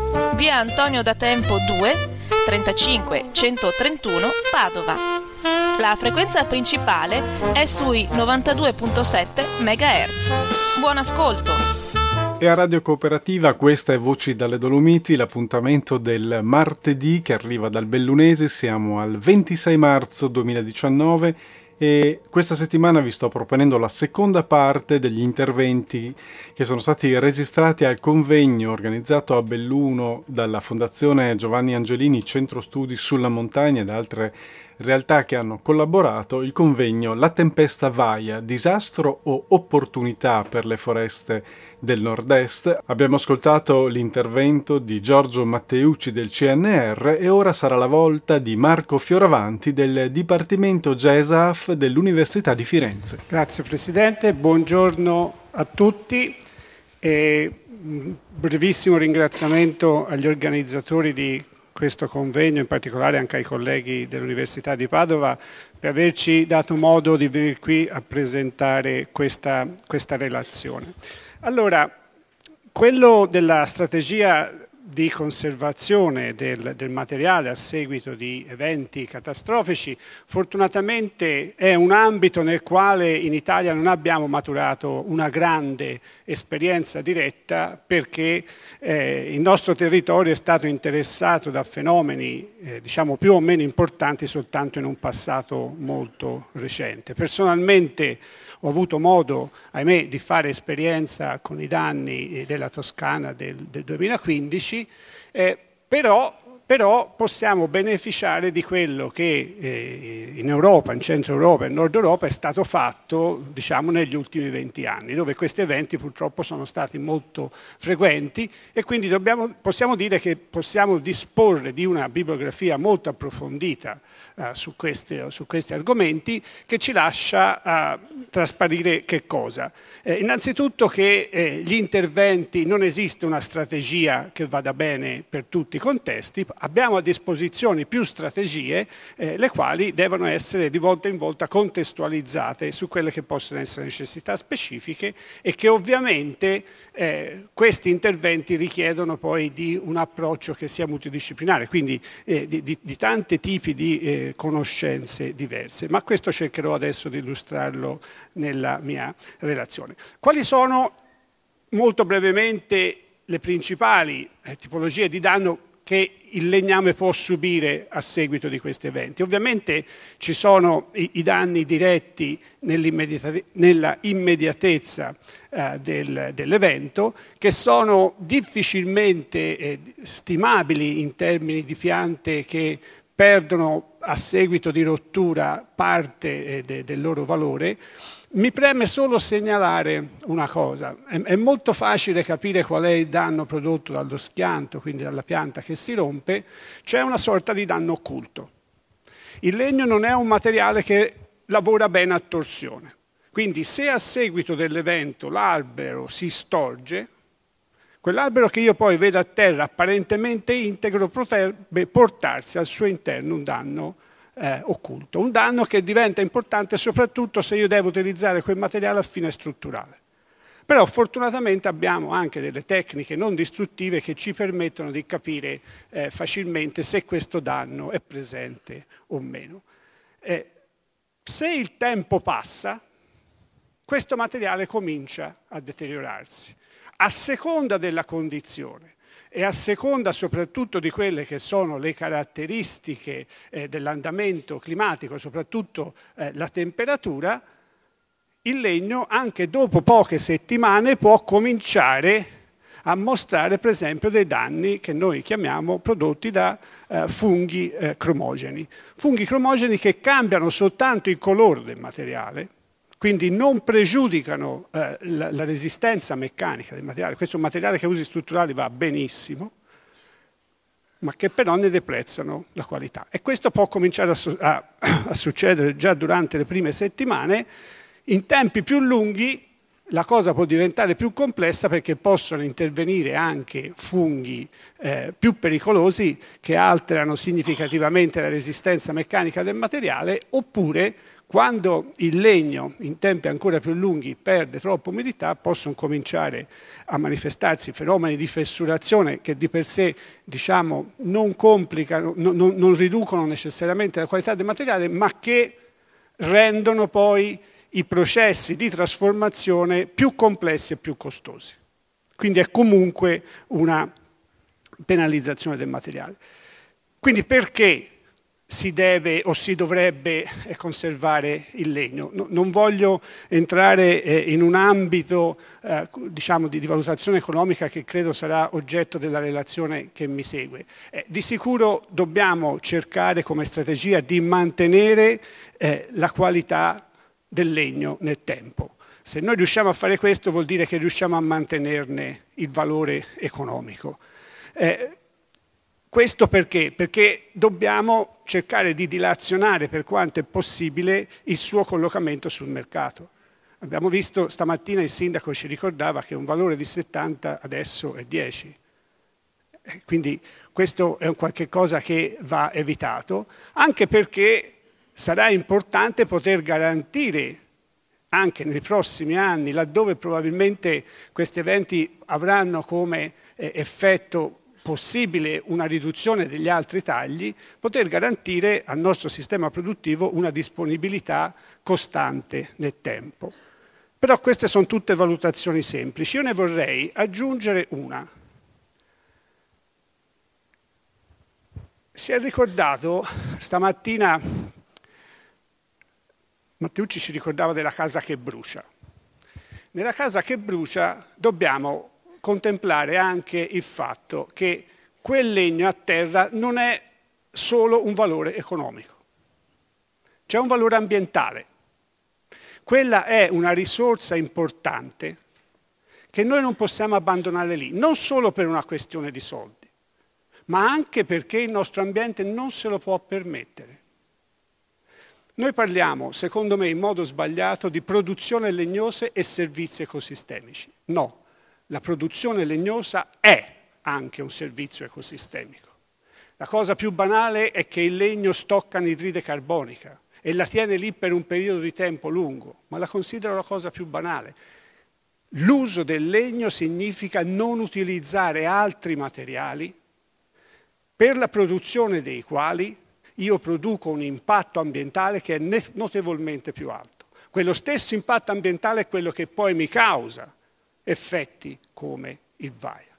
via Antonio da Tempo 2, 35 131 Padova. La frequenza principale è sui 92.7 MHz. Buon ascolto! E a Radio Cooperativa questa è Voci dalle Dolomiti, l'appuntamento del martedì che arriva dal Bellunese, siamo al 26 marzo 2019 e questa settimana vi sto proponendo la seconda parte degli interventi che sono stati registrati al convegno organizzato a Belluno dalla Fondazione Giovanni Angelini Centro Studi sulla Montagna ed altre realtà che hanno collaborato, il convegno La tempesta vaia, disastro o opportunità per le foreste del Nord-Est. Abbiamo ascoltato l'intervento di Giorgio Matteucci del CNR e ora sarà la volta di Marco Fioravanti del Dipartimento GESAF dell'Università di Firenze. Grazie Presidente, buongiorno a tutti. E un brevissimo ringraziamento agli organizzatori di questo convegno, in particolare anche ai colleghi dell'Università di Padova, per averci dato modo di venire qui a presentare questa, questa relazione. Allora, quello della strategia di conservazione del, del, materiale a seguito di eventi catastrofici, fortunatamente è un ambito nel quale in Italia non abbiamo maturato una grande esperienza diretta perché eh, il nostro territorio è stato interessato da fenomeni eh, diciamo più o meno importanti soltanto in un passato molto recente. Personalmente ho avuto modo, ahimè, di fare esperienza con i danni eh, della Toscana del, del 2015, eh, però però possiamo beneficiare di quello che eh, in Europa, in centro Europa e in nord Europa è stato fatto diciamo, negli ultimi 20 anni, dove questi eventi purtroppo sono stati molto frequenti e quindi dobbiamo, possiamo dire che possiamo disporre di una bibliografia molto approfondita eh, su, questi, su, questi, argomenti che ci lascia eh, trasparire che cosa? Eh, innanzitutto che eh, gli interventi, non esiste una strategia che vada bene per tutti i contesti, abbiamo a disposizione più strategie eh, le quali devono essere di volta in volta contestualizzate su quelle che possono essere necessità specifiche e che ovviamente eh, questi interventi richiedono poi di un approccio che sia multidisciplinare, quindi eh, di, di, di, tanti tipi di eh, conoscenze diverse, ma questo cercherò adesso di illustrarlo nella mia relazione. Quali sono molto brevemente le principali eh, tipologie di danno che il legname può subire a seguito di questi eventi. Ovviamente ci sono i, i danni diretti nella immediatezza eh, del, dell'evento che sono difficilmente eh, stimabili in termini di piante che perdono a seguito di rottura parte eh, de, del loro valore mi preme solo segnalare una cosa, è, è, molto facile capire qual è il danno prodotto dallo schianto, quindi dalla pianta che si rompe, c'è una sorta di danno occulto. Il legno non è un materiale che lavora bene a torsione, quindi se a seguito dell'evento l'albero si storge, quell'albero che io poi vedo a terra apparentemente integro potrebbe portarsi al suo interno un danno eh, occulto, un danno che diventa importante soprattutto se io devo utilizzare quel materiale a fine strutturale. Però fortunatamente abbiamo anche delle tecniche non distruttive che ci permettono di capire eh, facilmente se questo danno è presente o meno. Eh, se il tempo passa, questo materiale comincia a deteriorarsi. A seconda della condizione e a seconda soprattutto di quelle che sono le caratteristiche eh, dell'andamento climatico, soprattutto eh, la temperatura, il legno anche dopo poche settimane può cominciare a mostrare per esempio dei danni che noi chiamiamo prodotti da eh, funghi eh, cromogeni. Funghi cromogeni che cambiano soltanto il colore del materiale, quindi non pregiudicano eh, la, la, resistenza meccanica del materiale. Questo è un materiale che a usi strutturali va benissimo, ma che però ne deprezzano la qualità. E questo può cominciare a, a, a succedere già durante le prime settimane. In tempi più lunghi la cosa può diventare più complessa perché possono intervenire anche funghi eh, più pericolosi che alterano significativamente la resistenza meccanica del materiale oppure quando il legno in tempi ancora più lunghi perde troppa umidità possono cominciare a manifestarsi fenomeni di fessurazione che di per sé diciamo, non complicano, non, non riducono necessariamente la qualità del materiale ma che rendono poi i processi di trasformazione più complessi e più costosi. Quindi è comunque una penalizzazione del materiale. Quindi perché si deve o si dovrebbe eh, conservare il legno. No, non voglio entrare eh, in un ambito eh, diciamo di, valutazione economica che credo sarà oggetto della relazione che mi segue. Di sicuro dobbiamo cercare come strategia di mantenere la qualità del legno nel tempo. Se noi riusciamo a fare questo vuol dire che riusciamo a mantenerne il valore economico. Eh, questo perché? Perché dobbiamo cercare di dilazionare per quanto è possibile il suo collocamento sul mercato. Abbiamo visto stamattina il sindaco ci ricordava che un valore di 70 adesso è 10. Eh, quindi questo è un qualche cosa che va evitato, anche perché sarà importante poter garantire anche nei prossimi anni, laddove probabilmente questi eventi avranno come eh, effetto possibile una riduzione degli altri tagli, poter garantire al nostro sistema produttivo una disponibilità costante nel tempo. Però queste sono tutte valutazioni semplici. Io ne vorrei aggiungere una. Si è ricordato stamattina Matteucci ci ricordava della casa che brucia. Nella casa che brucia dobbiamo contemplare anche il fatto che quel legno a terra non è solo un valore economico, c'è un valore ambientale. Quella è una risorsa importante che noi non possiamo abbandonare lì, non solo per una questione di soldi, ma anche perché il nostro ambiente non se lo può permettere. Noi parliamo, secondo me, in modo sbagliato di produzione legnosa e servizi ecosistemici. No, la produzione legnosa è anche un servizio ecosistemico. La cosa più banale è che il legno stocca anidride carbonica e la tiene lì per un periodo di tempo lungo, ma la considero la cosa più banale. L'uso del legno significa non utilizzare altri materiali per la produzione dei quali io produco un impatto ambientale che è notevolmente più alto. Quello stesso impatto ambientale è quello che poi mi causa effetti come il VAIA.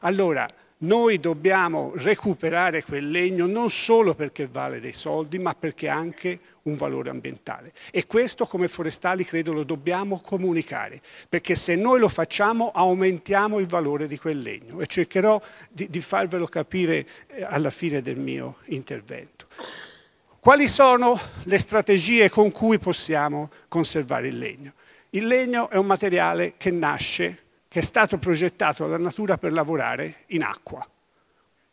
Allora, noi dobbiamo recuperare quel legno non solo perché vale dei soldi, ma perché ha anche un valore ambientale. E questo come forestali credo lo dobbiamo comunicare, perché se noi lo facciamo aumentiamo il valore di quel legno e cercherò di, di farvelo capire eh, alla fine del mio intervento. Quali sono le strategie con cui possiamo conservare il legno? Il legno è un materiale che nasce che è stato progettato dalla natura per lavorare in acqua.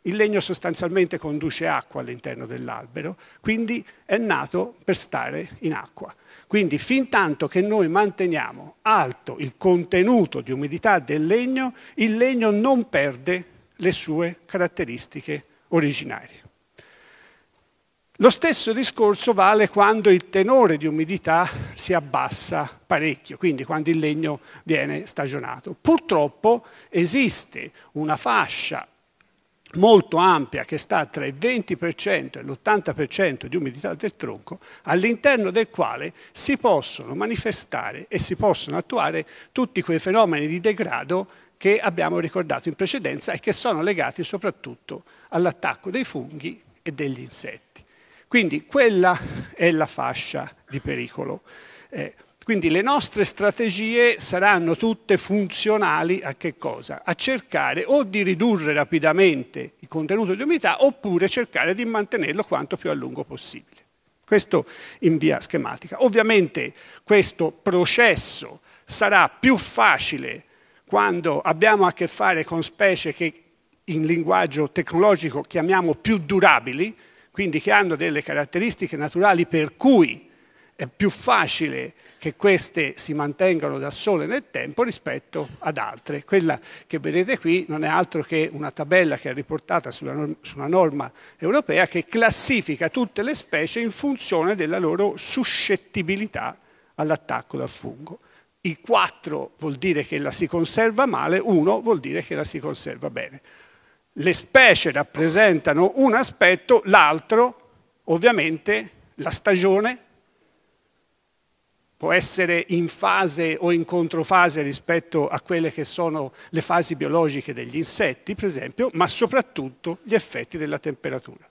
Il legno sostanzialmente conduce acqua all'interno dell'albero, quindi è nato per stare in acqua. Quindi fin tanto che noi manteniamo alto il contenuto di umidità del legno, il legno non perde le sue caratteristiche originarie. Lo stesso discorso vale quando il tenore di umidità si abbassa parecchio, quindi quando il legno viene stagionato. Purtroppo esiste una fascia molto ampia che sta tra il 20% e l'80% di umidità del tronco, all'interno del quale si possono manifestare e si possono attuare tutti quei fenomeni di degrado che abbiamo ricordato in precedenza e che sono legati soprattutto all'attacco dei funghi e degli insetti. Quindi quella è la fascia di pericolo. Eh, quindi le nostre strategie saranno tutte funzionali a che cosa? A cercare o di ridurre rapidamente il contenuto di umidità oppure cercare di mantenerlo quanto più a lungo possibile. Questo in via schematica. Ovviamente questo processo sarà più facile quando abbiamo a che fare con specie che in linguaggio tecnologico chiamiamo più durabili, quindi che hanno delle caratteristiche naturali per cui è più facile che queste si mantengano da sole nel tempo rispetto ad altre. Quella che vedete qui non è altro che una tabella che è riportata sulla, norma, sulla norma europea che classifica tutte le specie in funzione della loro suscettibilità all'attacco dal fungo. Il 4 vuol dire che la si conserva male, 1 vuol dire che la si conserva bene. Le specie rappresentano un aspetto, l'altro ovviamente la stagione può essere in fase o in controfase rispetto a quelle che sono le fasi biologiche degli insetti, per esempio, ma soprattutto gli effetti della temperatura.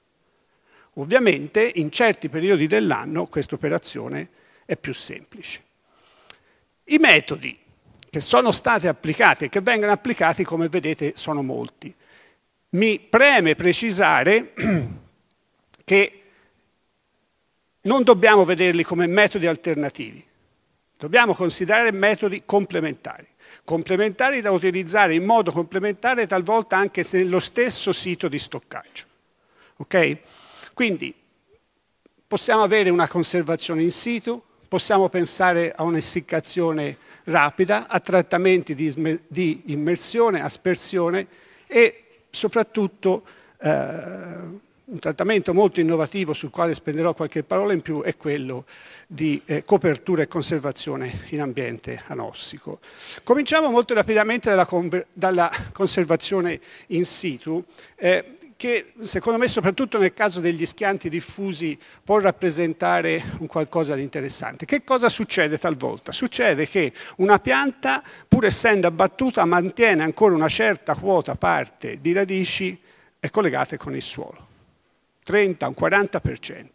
Ovviamente in certi periodi dell'anno questa operazione è più semplice. I metodi che sono stati applicati e che vengono applicati, come vedete, sono molti. Mi preme precisare che non dobbiamo vederli come metodi alternativi. Dobbiamo considerare metodi complementari, complementari da utilizzare in modo complementare talvolta anche nello stesso sito di stoccaggio. Okay? Quindi possiamo avere una conservazione in situ, possiamo pensare a un'essiccazione rapida, a trattamenti di, di immersione, aspersione e soprattutto eh, un trattamento molto innovativo sul quale spenderò qualche parola in più è quello di eh, copertura e conservazione in ambiente anossico. Cominciamo molto rapidamente dalla, dalla conservazione in situ. Eh, che secondo me soprattutto nel caso degli schianti diffusi può rappresentare un qualcosa di interessante. Che cosa succede talvolta? Succede che una pianta, pur essendo abbattuta, mantiene ancora una certa quota parte di radici collegate con il suolo. 30, un 40%.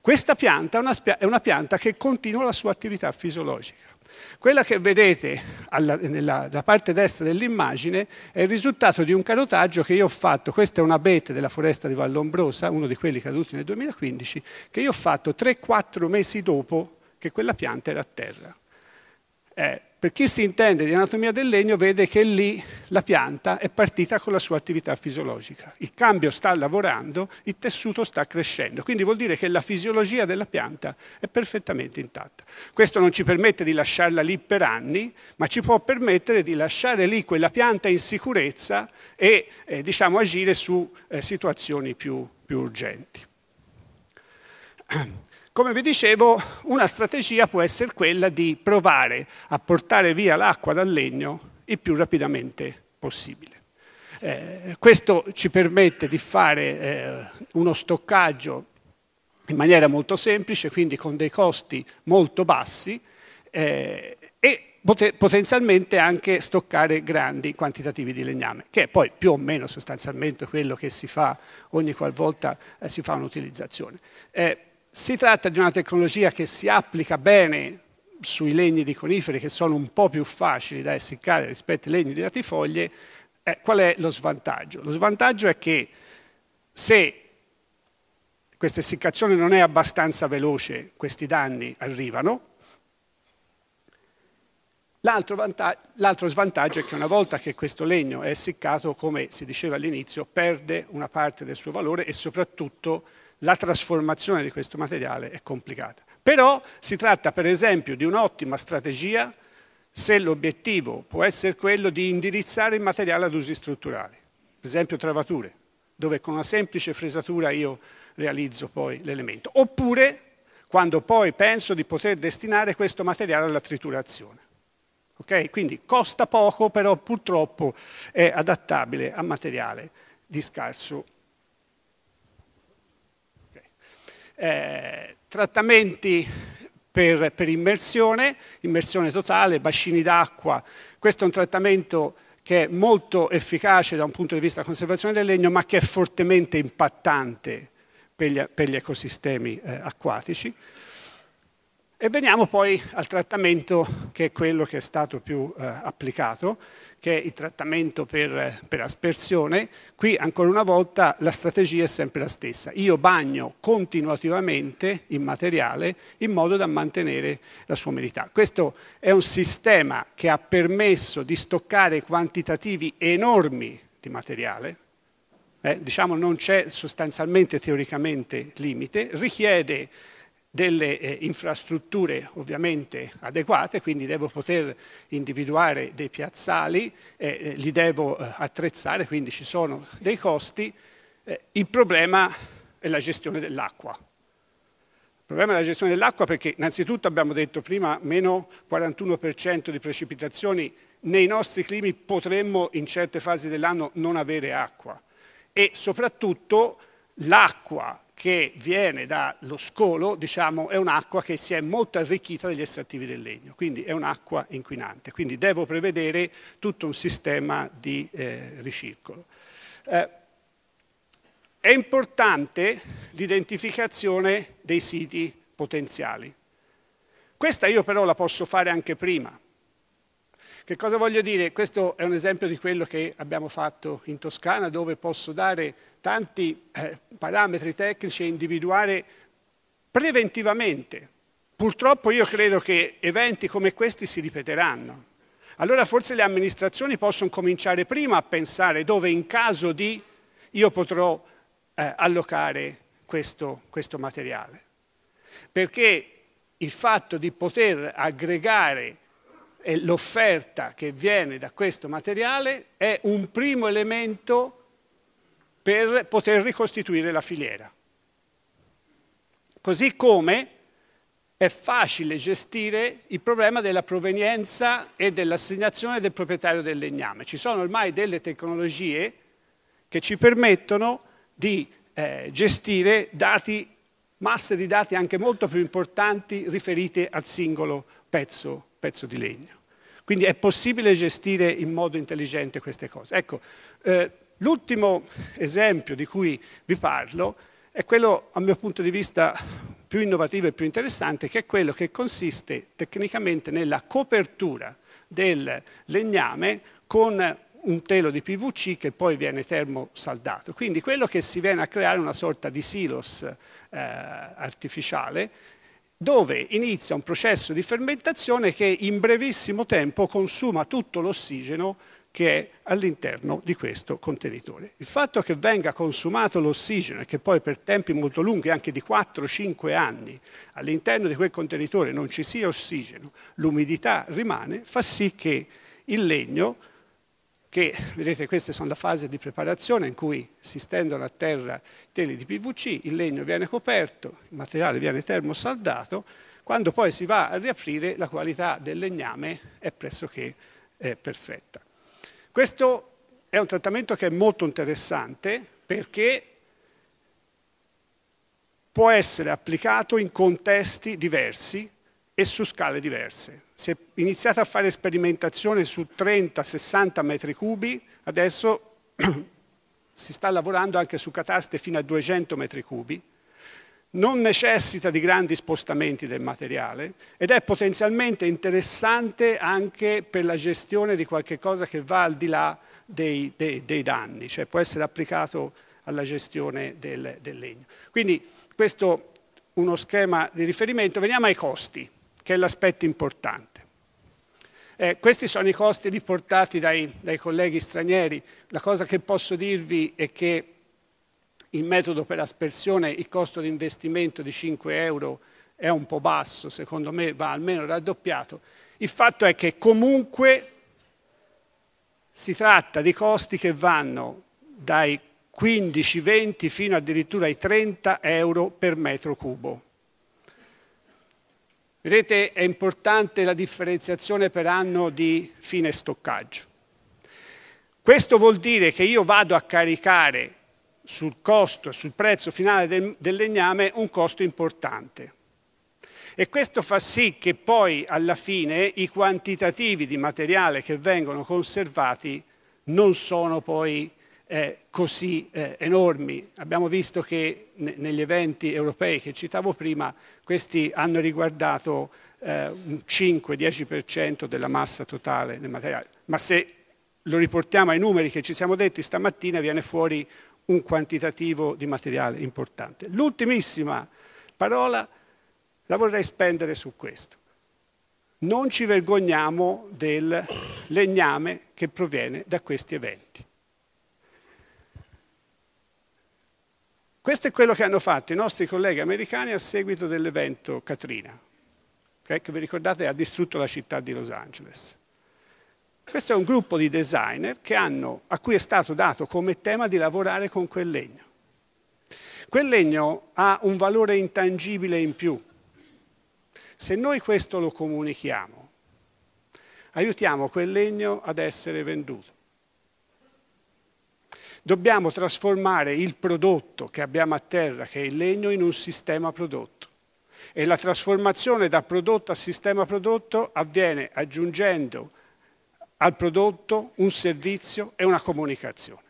Questa pianta è una pianta che continua la sua attività fisiologica. Quella che vedete alla, nella, parte destra dell'immagine è il risultato di un canotaggio che io ho fatto, questa è un abete della foresta di Vallombrosa, uno di quelli caduti nel 2015, che io ho fatto 3-4 mesi dopo che quella pianta era a terra. Eh, per chi si intende di anatomia del legno vede che lì la pianta è partita con la sua attività fisiologica. Il cambio sta lavorando, il tessuto sta crescendo, quindi vuol dire che la fisiologia della pianta è perfettamente intatta. Questo non ci permette di lasciarla lì per anni, ma ci può permettere di lasciare lì quella pianta in sicurezza e eh, diciamo, agire su eh, situazioni più, più urgenti. Come vi dicevo, una strategia può essere quella di provare a portare via l'acqua dal legno il più rapidamente possibile. Eh, questo ci permette di fare eh, uno stoccaggio in maniera molto semplice, quindi con dei costi molto bassi eh, e pot- potenzialmente anche stoccare grandi quantitativi di legname, che è poi più o meno sostanzialmente quello che si fa ogni qualvolta eh, si fa un'utilizzazione. Si tratta di una tecnologia che si applica bene sui legni di coniferi che sono un po' più facili da essiccare rispetto ai legni di latifoglie. Eh, qual è lo svantaggio? Lo svantaggio è che se questa essiccazione non è abbastanza veloce, questi danni arrivano. L'altro, l'altro, svantaggio è che una volta che questo legno è essiccato, come si diceva all'inizio, perde una parte del suo valore e soprattutto la trasformazione di questo materiale è complicata. Però si tratta per esempio di un'ottima strategia se l'obiettivo può essere quello di indirizzare il materiale ad usi strutturali, per esempio travature, dove con una semplice fresatura io realizzo poi l'elemento. Oppure quando poi penso di poter destinare questo materiale alla triturazione. Okay? Quindi costa poco, però purtroppo è adattabile a materiale di scarso eh, trattamenti per, per, immersione, immersione totale, bacini d'acqua. Questo è un trattamento che è molto efficace da un punto di vista della conservazione del legno, ma che è fortemente impattante per gli, per gli ecosistemi eh, acquatici. E veniamo poi al trattamento che è quello che è stato più eh, applicato, che è il trattamento per, per, aspersione. Qui ancora una volta la strategia è sempre la stessa. Io bagno continuativamente il materiale in modo da mantenere la sua umidità. Questo è un sistema che ha permesso di stoccare quantitativi enormi di materiale, eh, diciamo non c'è sostanzialmente teoricamente limite, richiede delle eh, infrastrutture ovviamente adeguate, quindi devo poter individuare dei piazzali, eh, eh, li devo eh, attrezzare, quindi ci sono dei costi. Eh, il problema è la gestione dell'acqua. Il problema è la gestione dell'acqua perché innanzitutto abbiamo detto prima meno 41% di precipitazioni, nei nostri climi potremmo in certe fasi dell'anno non avere acqua e soprattutto l'acqua che viene dallo scolo, diciamo, è un'acqua che si è molto arricchita degli estrattivi del legno, quindi è un'acqua inquinante. Quindi devo prevedere tutto un sistema di eh, ricircolo. Eh, è importante l'identificazione dei siti potenziali. Questa io però la posso fare anche prima. Che cosa voglio dire? Questo è un esempio di quello che abbiamo fatto in Toscana, dove posso dare tanti eh, parametri tecnici e individuare preventivamente. Purtroppo io credo che eventi come questi si ripeteranno. Allora forse le amministrazioni possono cominciare prima a pensare dove in caso di io potrò eh, allocare questo, questo materiale. Perché il fatto di poter aggregare l'offerta che viene da questo materiale è un primo elemento per poter ricostituire la filiera. Così come è facile gestire il problema della provenienza e dell'assegnazione del proprietario del legname. Ci sono ormai delle tecnologie che ci permettono di eh, gestire dati, masse di dati anche molto più importanti riferite al singolo pezzo pezzo di legno. Quindi è possibile gestire in modo intelligente queste cose. Ecco, eh, l'ultimo esempio di cui vi parlo è quello, a mio punto di vista, più innovativo e più interessante, che è quello che consiste tecnicamente nella copertura del legname con un telo di PVC che poi viene termosaldato. Quindi quello che si viene a creare è una sorta di silos eh, artificiale dove inizia un processo di fermentazione che in brevissimo tempo consuma tutto l'ossigeno che è all'interno di questo contenitore. Il fatto che venga consumato l'ossigeno e che poi per tempi molto lunghi, anche di 4-5 anni, all'interno di quel contenitore non ci sia ossigeno, l'umidità rimane, fa sì che il legno che, vedete, queste sono la fase di preparazione in cui si stendono a terra teli di PVC, il legno viene coperto, il materiale viene termosaldato, quando poi si va a riaprire la qualità del legname è pressoché eh, perfetta. Questo è un trattamento che è molto interessante perché può essere applicato in contesti diversi e su scale diverse. Si è iniziato a fare sperimentazione su 30-60 metri cubi, adesso si sta lavorando anche su cataste fino a 200 metri cubi, non necessita di grandi spostamenti del materiale ed è potenzialmente interessante anche per la gestione di qualche cosa che va al di là dei, dei, dei danni, cioè può essere applicato alla gestione del, del legno. Quindi questo è uno schema di riferimento. Veniamo ai costi che è l'aspetto importante. Eh, questi sono i costi riportati dai, dai, colleghi stranieri. La cosa che posso dirvi è che il metodo per aspersione, il costo di investimento di 5 euro è un po' basso, secondo me va almeno raddoppiato. Il fatto è che comunque si tratta di costi che vanno dai 15-20 fino addirittura ai 30 euro per metro cubo. Vedete, è importante la differenziazione per anno di fine stoccaggio. Questo vuol dire che io vado a caricare sul costo, sul prezzo finale del, del legname un costo importante. E questo fa sì che poi alla fine i quantitativi di materiale che vengono conservati non sono poi eh, così eh, enormi. Abbiamo visto che ne- negli eventi europei che citavo prima, questi hanno riguardato eh, un 5-10% della massa totale del materiale, ma se lo riportiamo ai numeri che ci siamo detti stamattina viene fuori un quantitativo di materiale importante. L'ultimissima parola la vorrei spendere su questo. Non ci vergogniamo del legname che proviene da questi eventi. Questo è quello che hanno fatto i nostri colleghi americani a seguito dell'evento Katrina, okay, che vi ricordate ha distrutto la città di Los Angeles. Questo è un gruppo di designer hanno, a cui è stato dato come tema di lavorare con quel legno. Quel legno ha un valore intangibile in più. Se noi questo lo comunichiamo, aiutiamo quel legno ad essere venduto. Dobbiamo trasformare il prodotto che abbiamo a terra, che è il legno, in un sistema prodotto. E la trasformazione da prodotto a sistema prodotto avviene aggiungendo al prodotto un servizio e una comunicazione.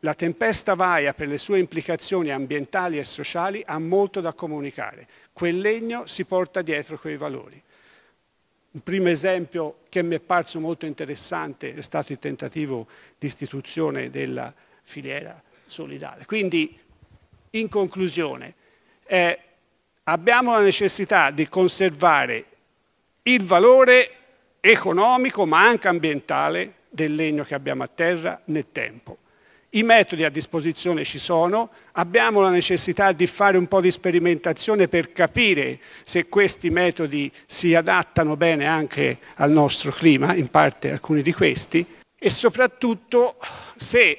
La tempesta Vaia, per le sue implicazioni ambientali e sociali, ha molto da comunicare. Quel legno si porta dietro quei valori. Un primo esempio che mi è parso molto interessante è stato il tentativo di istituzione della filiera solidale. Quindi, in conclusione, eh, abbiamo la necessità di conservare il valore economico ma anche ambientale del legno che abbiamo a terra nel tempo. I metodi a disposizione ci sono, abbiamo la necessità di fare un po' di sperimentazione per capire se questi metodi si adattano bene anche al nostro clima, in parte alcuni di questi, e soprattutto se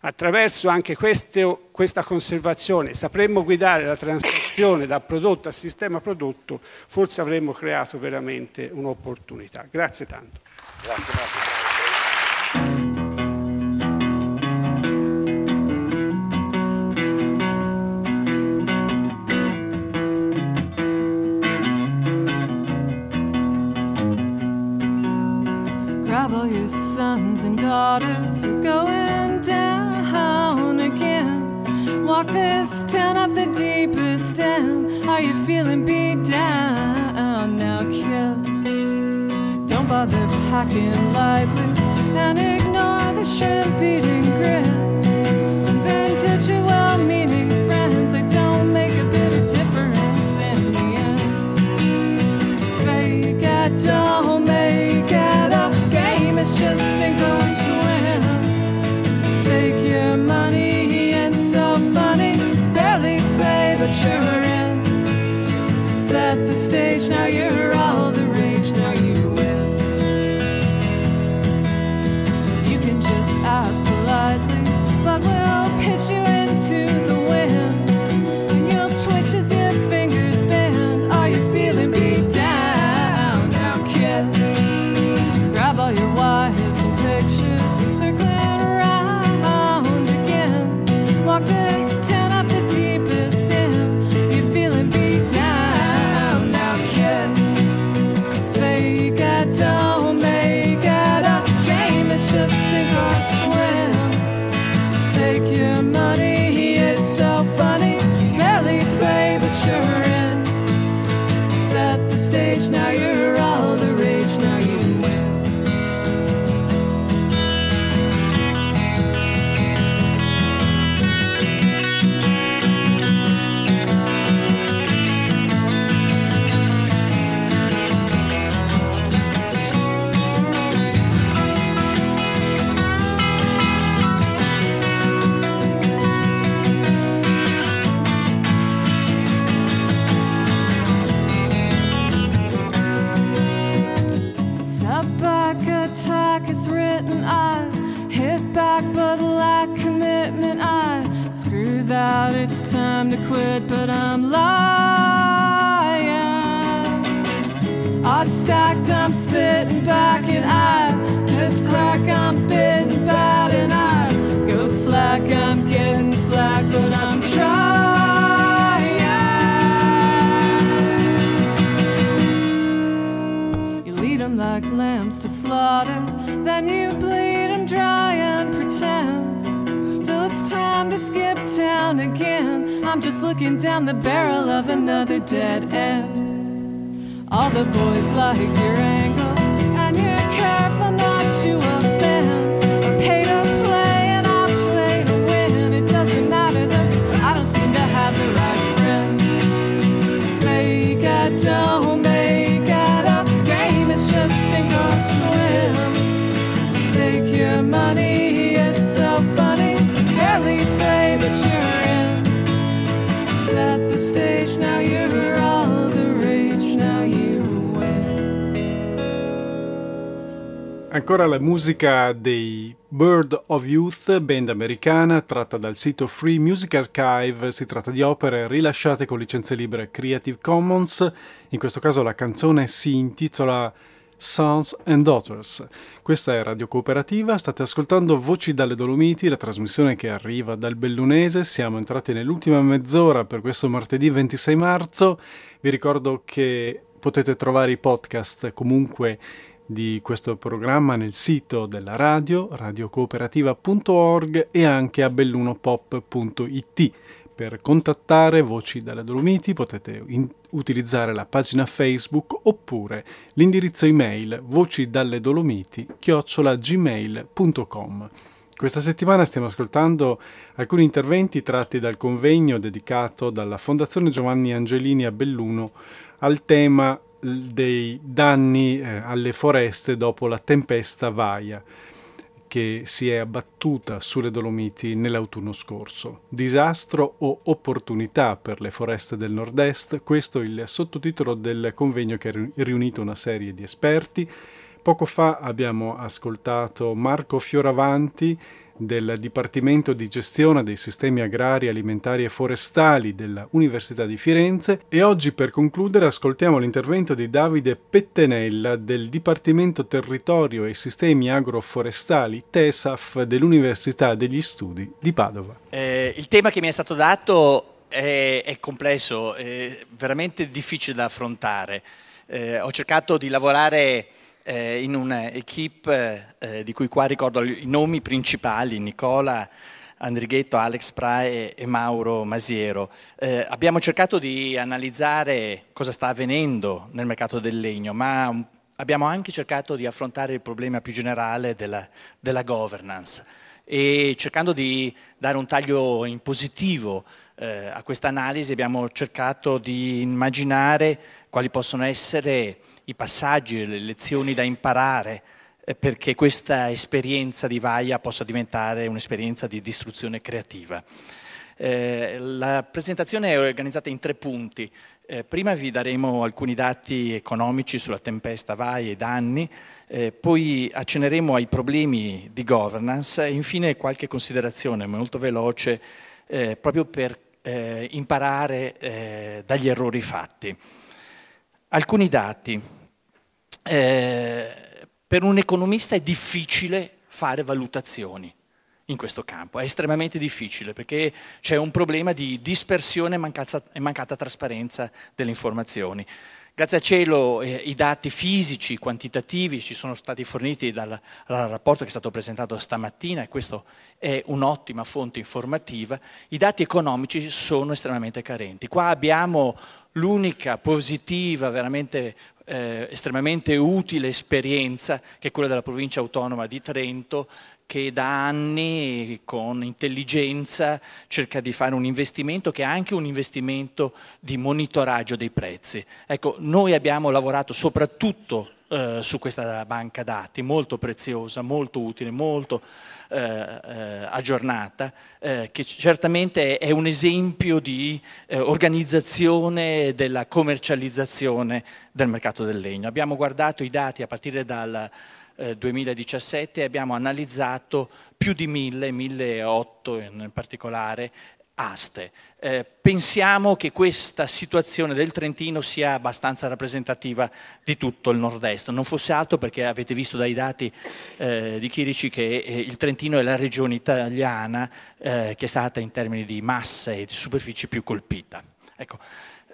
attraverso anche queste, questa conservazione sapremmo guidare la transizione da prodotto a sistema prodotto, forse avremmo creato veramente un'opportunità. Grazie tanto. Grazie your sons and daughters. We're going down again. Walk this town of the deepest end. Are you feeling beat down now, kid? Don't bother packing lightly and ignore the shrimp eating grits. Then ditch your well meaning friends. They don't make a bit of difference in the end. Just fake it up just a go swim. Take your money, funny. Barely play, but in. Set the stage, now you're all the rage, now you win. You can just ask politely, but we'll pitch you into Odds stacked, I'm sitting back, and I just crack, I'm bitten bad, and I go slack, I'm getting flack, but I'm trying. You lead them like lambs to slaughter. Then you bleed them dry and pretend till it's time to skip town again. I'm just looking down the barrel of another dead end. All the boys like your angle, and you're careful not to offend. I pay to play and I play to win. It doesn't matter though, I don't seem to have the right friends. Just make it, don't make it a game. It's just sink or swim. Take your money, it's so funny. Barely play, but you're in. Set the stage, now Ancora la musica dei Bird of Youth, band americana tratta dal sito Free Music Archive. Si tratta di opere rilasciate con licenze libere Creative Commons. In questo caso la canzone si intitola Sons and Daughters. Questa è Radio Cooperativa, state ascoltando Voci dalle Dolomiti, la trasmissione che arriva dal Bellunese. Siamo entrati nell'ultima mezz'ora per questo martedì 26 marzo. Vi ricordo che potete trovare i podcast comunque di questo programma nel sito della radio, radiocooperativa.org e anche a bellunopop.it. Per contattare Voci dalle Dolomiti potete in- utilizzare la pagina Facebook oppure l'indirizzo email vocidalledolomiti chiocciolagmail.com. Questa settimana stiamo ascoltando alcuni interventi tratti dal convegno dedicato dalla Fondazione Giovanni Angelini a Belluno al tema dei danni eh, alle foreste dopo la tempesta Vaia che si è abbattuta sulle Dolomiti nell'autunno scorso. Disastro o opportunità per le foreste del nord-est? Questo è il sottotitolo del convegno che ha riunito una serie di esperti. Poco fa abbiamo ascoltato Marco Fioravanti del Dipartimento di Gestione dei Sistemi Agrari, Alimentari e Forestali della Università di Firenze e oggi per concludere ascoltiamo l'intervento di Davide Pettenella del Dipartimento Territorio e Sistemi Agroforestali TESAF dell'Università degli Studi di Padova. Eh, il tema che mi è stato dato è, è complesso, è veramente difficile da affrontare. Eh, ho cercato di lavorare eh, in un'equipe eh, di cui qua ricordo i nomi principali, Nicola Andrighetto, Alex Prae e Mauro Masiero. Eh, abbiamo cercato di analizzare cosa sta avvenendo nel mercato del legno, ma abbiamo anche cercato di affrontare il problema più generale della, della governance e cercando di dare un taglio in positivo eh, a questa analisi abbiamo cercato di immaginare quali possono essere i passaggi, le lezioni da imparare eh, perché questa esperienza di Vaia possa diventare un'esperienza di distruzione creativa. Eh, la presentazione è organizzata in tre punti. Eh, prima vi daremo alcuni dati economici sulla tempesta Vaia e danni, eh, poi accenneremo ai problemi di governance e infine qualche considerazione molto veloce eh, proprio per eh, imparare dagli errori fatti. Alcuni dati. Eh, per un economista è difficile fare valutazioni in questo campo, è estremamente difficile perché c'è un problema di dispersione e mancata trasparenza delle informazioni. Grazie a cielo eh, i dati fisici, quantitativi ci sono stati forniti dal, dal, rapporto che è stato presentato stamattina e questo è un'ottima fonte informativa. I dati economici sono estremamente carenti. Qua abbiamo l'unica positiva, veramente eh, estremamente utile esperienza che è quella della provincia autonoma di Trento che da anni con intelligenza cerca di fare un investimento che è anche un investimento di monitoraggio dei prezzi. Ecco, noi abbiamo lavorato soprattutto eh, su questa banca dati, molto preziosa, molto utile, molto eh, eh, aggiornata, eh, che certamente è un esempio di eh, organizzazione della commercializzazione del mercato del legno. Abbiamo guardato i dati a partire dal 2017 e abbiamo analizzato più di mille, 1008 in particolare, aste. Eh, pensiamo che questa situazione del Trentino sia abbastanza rappresentativa di tutto il nord-est, non fosse altro perché avete visto dai dati eh, di Chirici che eh, il Trentino è la regione italiana eh, che è stata in termini di massa e di superficie più colpita. Ecco.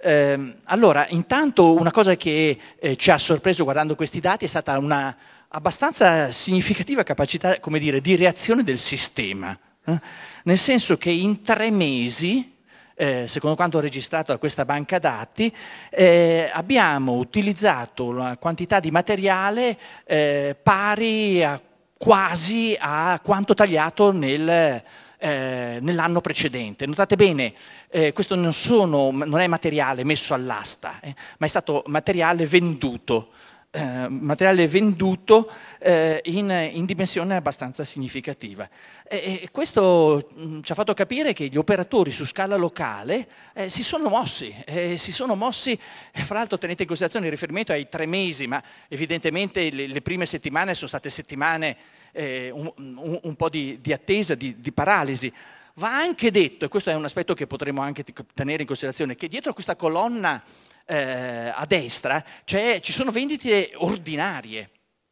Ehm, allora, intanto una cosa che eh, ci ha sorpreso guardando questi dati è stata una abbastanza significativa capacità, come dire, di reazione del sistema, eh? nel senso che in tre mesi, eh, secondo quanto registrato da questa banca dati, eh, abbiamo utilizzato una quantità di materiale eh, pari a quasi a quanto tagliato nel, eh, nell'anno precedente. Notate bene, eh, questo non, sono, non, è materiale messo all'asta, eh, ma è stato materiale venduto. Eh, materiale venduto eh, in, in, dimensione abbastanza significativa. E, e questo mh, mm, ci ha fatto capire che gli operatori su scala locale eh, si sono mossi, eh, si sono mossi, fra l'altro tenete in considerazione il riferimento ai tre mesi, ma evidentemente le, le prime settimane sono state settimane eh, un, un, un, po' di, di attesa, di, di paralisi. Va anche detto, e questo è un aspetto che potremmo anche tenere in considerazione, che dietro questa colonna eh, a destra ci sono vendite ordinarie.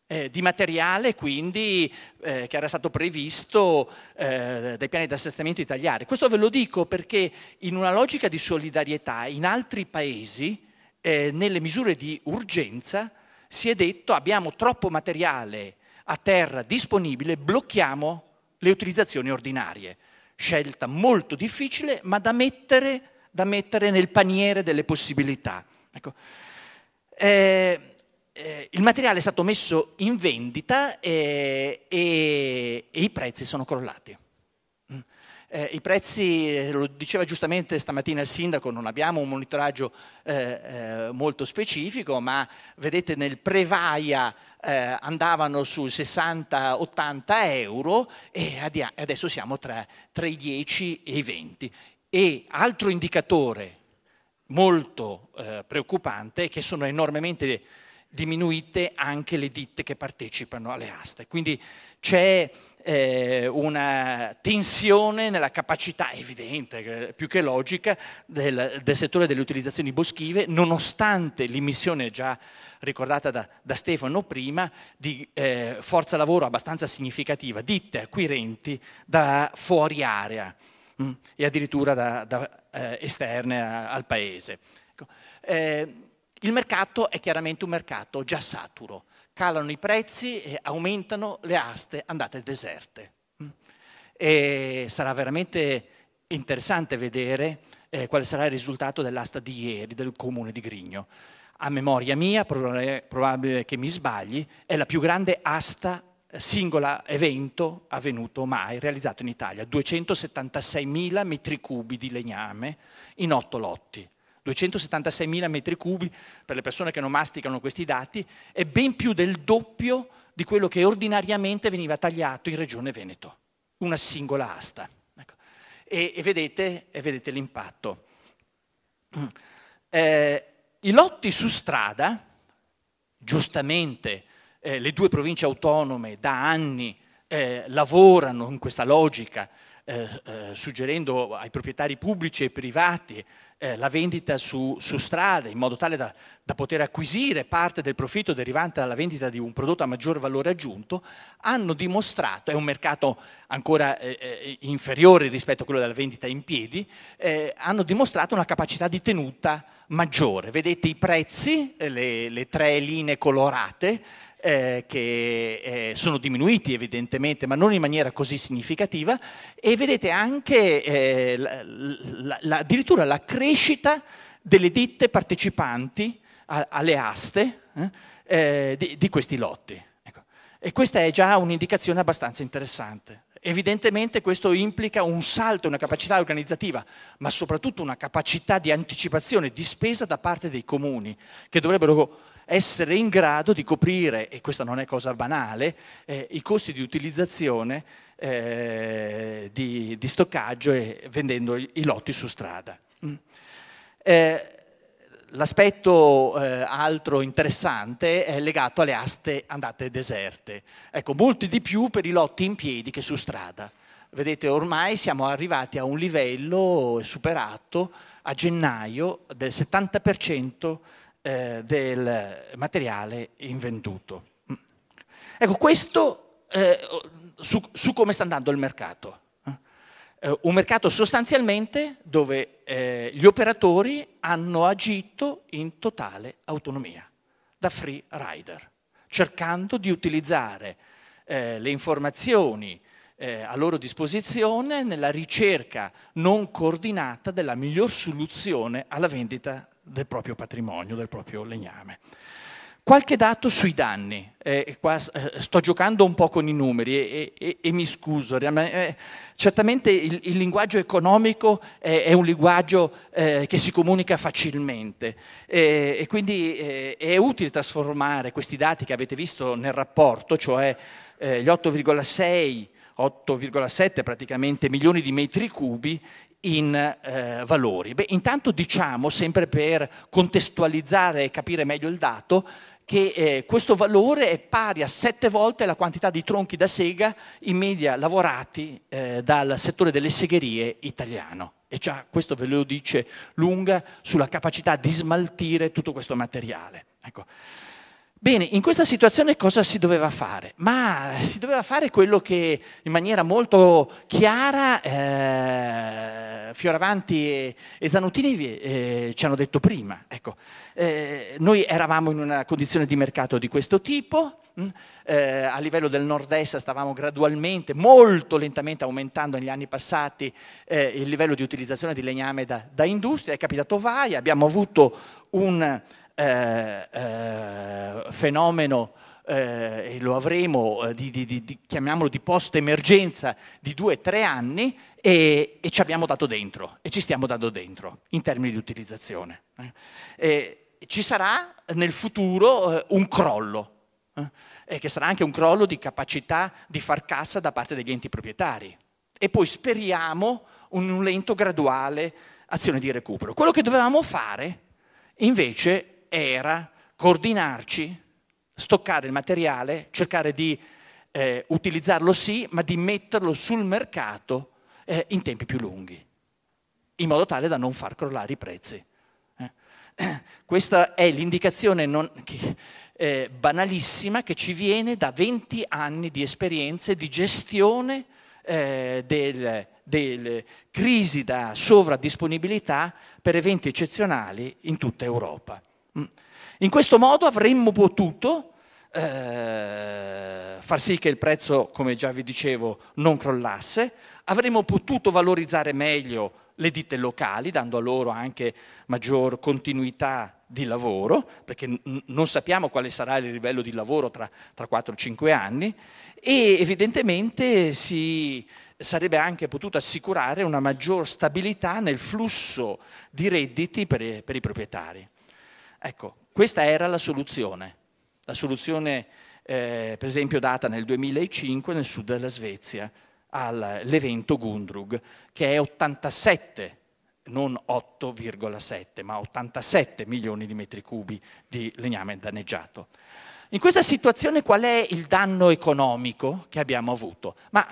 Eh, di materiale quindi eh, che era stato previsto eh, dai piani di assestamento italiani. Questo ve lo dico perché in una logica di solidarietà in altri paesi, eh, nelle misure di urgenza, si è detto abbiamo troppo materiale a terra disponibile, blocchiamo le utilizzazioni ordinarie. Scelta molto difficile, ma da mettere, da mettere nel paniere delle possibilità. Ecco. Eh, eh, il materiale è stato messo in vendita e, e, e i prezzi sono crollati. Mm. Eh, I prezzi, eh, lo diceva giustamente stamattina il sindaco, non abbiamo un monitoraggio eh, eh, molto specifico, ma vedete nel Prevaia eh, andavano sui 60-80 euro e adesso siamo tra, tra i 10 e i 20. E altro indicatore molto eh, preoccupante è che sono enormemente diminuite anche le ditte che partecipano alle aste. Quindi c'è eh, una tensione nella capacità evidente, più che logica, del, del, settore delle utilizzazioni boschive, nonostante l'immissione già ricordata da, da Stefano prima, di eh, forza lavoro abbastanza significativa, ditte acquirenti da fuori area mm, e addirittura da, da eh, esterne a, al paese. Ecco. Eh, il mercato è chiaramente un mercato già saturo, calano i prezzi e aumentano le aste andate deserte. Mm. E sarà veramente interessante vedere eh, quale sarà il risultato dell'asta di ieri del comune di Grigno. A memoria mia, probabile che mi sbagli, è la più grande asta singola evento avvenuto mai, realizzato in Italia. 276.000 metri cubi di legname in otto lotti. 276.000 metri cubi, per le persone che non masticano questi dati, è ben più del doppio di quello che ordinariamente veniva tagliato in Regione Veneto, una singola asta. Ecco. E, e, vedete, e, vedete, l'impatto. Eh, I lotti su strada, giustamente eh, le due province autonome da anni eh, lavorano in questa logica, eh, eh suggerendo ai proprietari pubblici e privati eh, la vendita su, su, strade in modo tale da, da, poter acquisire parte del profitto derivante dalla vendita di un prodotto a maggior valore aggiunto, hanno dimostrato, è un mercato ancora eh, inferiore rispetto a quello della vendita in piedi, hanno dimostrato una capacità di tenuta maggiore. Vedete i prezzi, le, le tre linee colorate, eh, che eh, sono diminuiti evidentemente, ma non in maniera così significativa, e vedete anche eh, la, la, la, addirittura la crescita delle ditte partecipanti a, alle aste eh, eh, di, di, questi lotti. Ecco. E questa è già un'indicazione abbastanza interessante. Evidentemente questo implica un salto, una capacità organizzativa, ma soprattutto una capacità di anticipazione di spesa da parte dei comuni, che dovrebbero essere in grado di coprire, e questa non è cosa banale, eh, i costi di utilizzazione eh, di, di, stoccaggio e vendendo i, lotti su strada. Mm. Eh, L'aspetto eh, altro interessante è legato alle aste andate deserte. Ecco, molti di più per i lotti in piedi che su strada. Vedete, ormai siamo arrivati a un livello superato a gennaio del 70% eh, del materiale invenduto. Ecco, questo eh, su, su, come sta andando il mercato. Eh, un mercato sostanzialmente dove eh, gli operatori hanno agito in totale autonomia, da free rider. cercando di utilizzare eh, le informazioni eh, a loro disposizione nella ricerca non coordinata della miglior soluzione alla vendita del proprio patrimonio, del proprio legname. Qualche dato sui danni, eh, qua eh, sto giocando un po' con i numeri e, e, e mi scuso, eh, certamente il, il, linguaggio economico è, è un linguaggio eh, che si comunica facilmente e quindi eh, è utile trasformare questi dati che avete visto nel rapporto, cioè eh, gli 8,6 8,7 praticamente milioni di metri cubi in eh, valori. Beh, intanto diciamo, sempre per contestualizzare e capire meglio il dato, che eh, questo valore è pari a sette volte la quantità di tronchi da sega in media lavorati eh, dal settore delle segherie italiano. E già questo ve lo dice lunga sulla capacità di smaltire tutto questo materiale. Ecco. Bene, in questa situazione cosa si doveva fare? Ma si doveva fare quello che in maniera molto chiara eh, Fioravanti e, e Zanutini eh, ci hanno detto prima. Ecco, eh, noi eravamo in una condizione di mercato di questo tipo? Mm, eh, a livello del nord-est stavamo gradualmente, molto lentamente aumentando negli anni passati eh, il livello di utilizzazione di legname da, da industria, è capitato Vaia, abbiamo avuto un eh, eh, fenomeno, eh, e lo avremo, di, di, di, chiamiamolo di post-emergenza, di due o tre anni e, e, ci abbiamo dato dentro e ci stiamo dando dentro in termini di utilizzazione. ci sarà nel futuro un crollo, eh, che sarà anche un crollo di capacità di far cassa da parte degli enti proprietari. E poi speriamo un lento, graduale azione di recupero. Quello che dovevamo fare invece era coordinarci, stoccare il materiale, cercare di eh, utilizzarlo sì, ma di metterlo sul mercato eh, in tempi più lunghi, in modo tale da non far crollare i prezzi. Eh. Questa è l'indicazione non, che, eh, banalissima che ci viene da 20 anni di esperienze di gestione eh, del, delle crisi da sovradisponibilità per eventi eccezionali in tutta Europa. Mm. In questo modo avremmo potuto eh, far sì che il prezzo, come già vi dicevo, non crollasse, avremmo potuto valorizzare meglio le ditte locali, dando a loro anche maggior continuità di lavoro, perché n- non sappiamo quale sarà il livello di lavoro tra, tra 4-5 anni, e evidentemente si sarebbe anche potuto assicurare una maggior stabilità nel flusso di redditi per, per i proprietari. Ecco, questa era la soluzione, la soluzione eh, per esempio data nel 2005 nel sud della Svezia all'evento Gundrug, che è 87, non 8,7, ma 87 milioni di metri cubi di legname danneggiato. In questa situazione qual è il danno economico che abbiamo avuto? Ma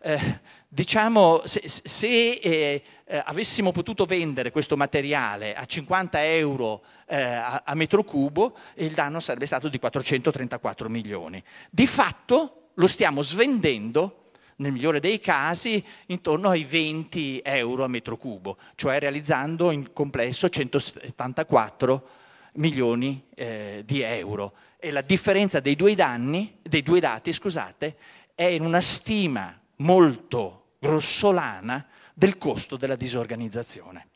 eh, diciamo, se, se eh, eh, avessimo potuto vendere questo materiale a 50 euro eh, a, a, metro cubo, il danno sarebbe stato di 434 milioni. Di fatto lo stiamo svendendo, nel migliore dei casi, intorno ai 20 euro a metro cubo, cioè realizzando in complesso 174 milioni eh, di euro. E la differenza dei due, danni, dei due dati scusate, è in una stima molto grossolana del costo della disorganizzazione.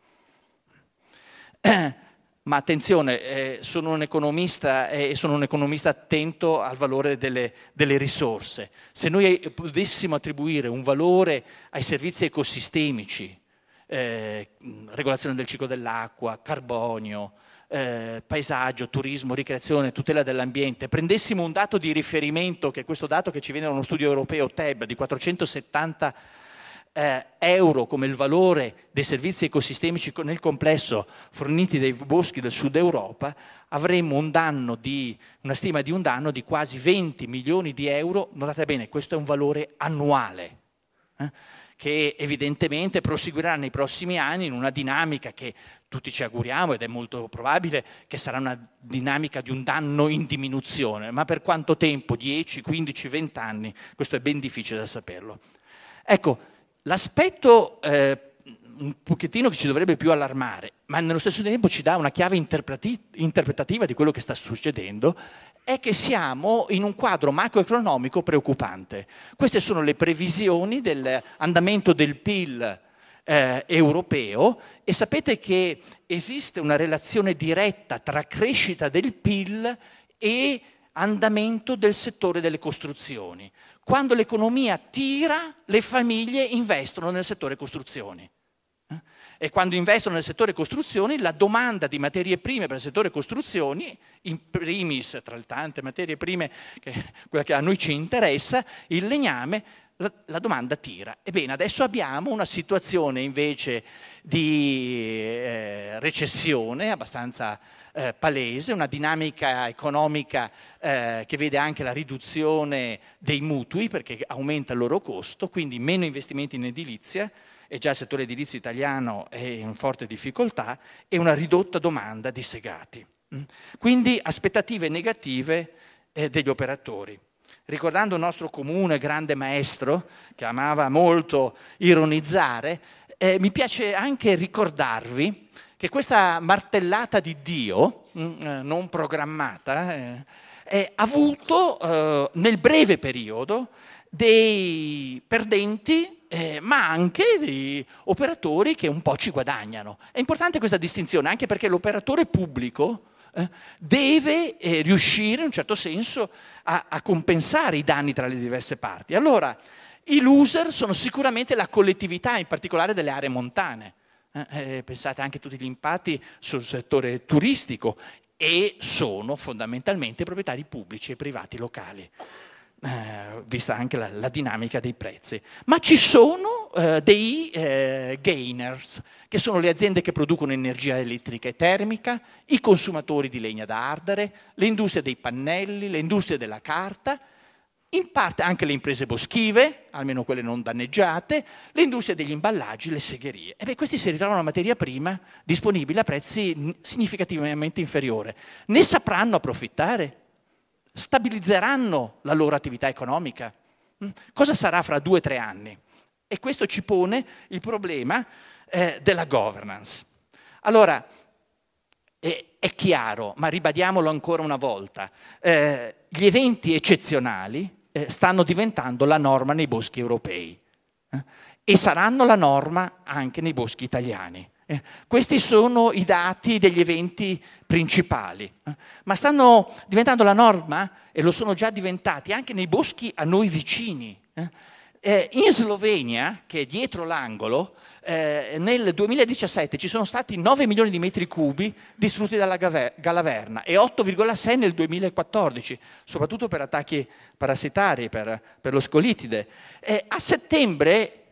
Ma attenzione, eh, sono un economista e eh, sono un economista attento al valore delle, delle, risorse. Se noi potessimo attribuire un valore ai servizi ecosistemici, eh, regolazione del ciclo dell'acqua, carbonio, eh, paesaggio, turismo, ricreazione, tutela dell'ambiente, prendessimo un dato di riferimento, che è questo dato che ci viene da uno studio europeo TEB di 470 eh, euro come il valore dei servizi ecosistemici nel complesso forniti dai boschi del sud Europa, avremmo un di, una stima di un danno di quasi 20 milioni di euro. Notate bene, questo è un valore annuale. Eh? Che evidentemente proseguirà nei prossimi anni in una dinamica che tutti ci auguriamo ed è molto probabile che sarà una dinamica di un danno in diminuzione, ma per quanto tempo? 10, 15, 20 anni? Questo è ben difficile da saperlo. Ecco, l'aspetto eh, un pochettino che ci dovrebbe più allarmare, ma nello stesso tempo ci dà una chiave interpretativa di quello che sta succedendo, è che siamo in un quadro macroeconomico preoccupante. Queste sono le previsioni dell'andamento del PIL eh, europeo e sapete che esiste una relazione diretta tra crescita del PIL e andamento del settore delle costruzioni. Quando l'economia tira, le famiglie investono nel settore costruzioni. Eh? E quando investono nel settore costruzioni, la domanda di materie prime per il settore costruzioni, in primis tra le tante materie prime, che, quella che a noi ci interessa, il legname, la, la domanda tira. Ebbene, adesso abbiamo una situazione invece di eh, recessione abbastanza eh, palese, una dinamica economica eh, che vede anche la riduzione dei mutui perché aumenta il loro costo, quindi meno investimenti in edilizia e già il settore edilizio italiano è in forte difficoltà e una ridotta domanda di segati. Mm. Quindi aspettative negative eh, degli operatori. Ricordando il nostro comune grande maestro, che amava molto ironizzare, eh, mi piace anche ricordarvi che questa martellata di Dio, mm, eh, non programmata, eh, ha avuto eh, nel breve periodo dei perdenti, eh, ma anche dei operatori che un po' ci guadagnano. È importante questa distinzione, anche perché l'operatore pubblico eh, deve eh, riuscire in un certo senso a compensare i danni tra le diverse parti. Allora, i loser sono sicuramente la collettività, in particolare delle aree montane. Eh, eh, pensate anche a tutti gli impatti sul settore turistico e sono fondamentalmente proprietari pubblici e privati locali. Eh, vista anche la, la, dinamica dei prezzi. Ma ci sono eh, dei eh, gainers, che sono le aziende che producono energia elettrica e termica, i consumatori di legna da ardere, le industrie dei pannelli, le industrie della carta in parte anche le imprese boschive, almeno quelle non danneggiate, le industrie degli imballaggi, le segherie. E beh, questi si ritrovano una materia prima disponibile a prezzi significativamente inferiori. Ne sapranno approfittare? Stabilizzeranno la loro attività economica? Mm? Cosa sarà fra due o tre anni? E questo ci pone il problema eh, della governance. Allora, eh, è chiaro, ma ribadiamolo ancora una volta, eh, gli eventi eccezionali eh, stanno diventando la norma nei boschi europei eh? e saranno la norma anche nei boschi italiani. Eh, questi sono i dati degli eventi principali, eh. ma stanno diventando la norma e lo sono già diventati anche nei boschi a noi vicini. Eh. In Slovenia, che è dietro l'angolo, eh, nel 2017 ci sono stati 9 milioni di metri cubi distrutti dalla Galaverna e 8,6 nel 2014, soprattutto per attacchi parassitari, per, per lo scolitide. Eh, a settembre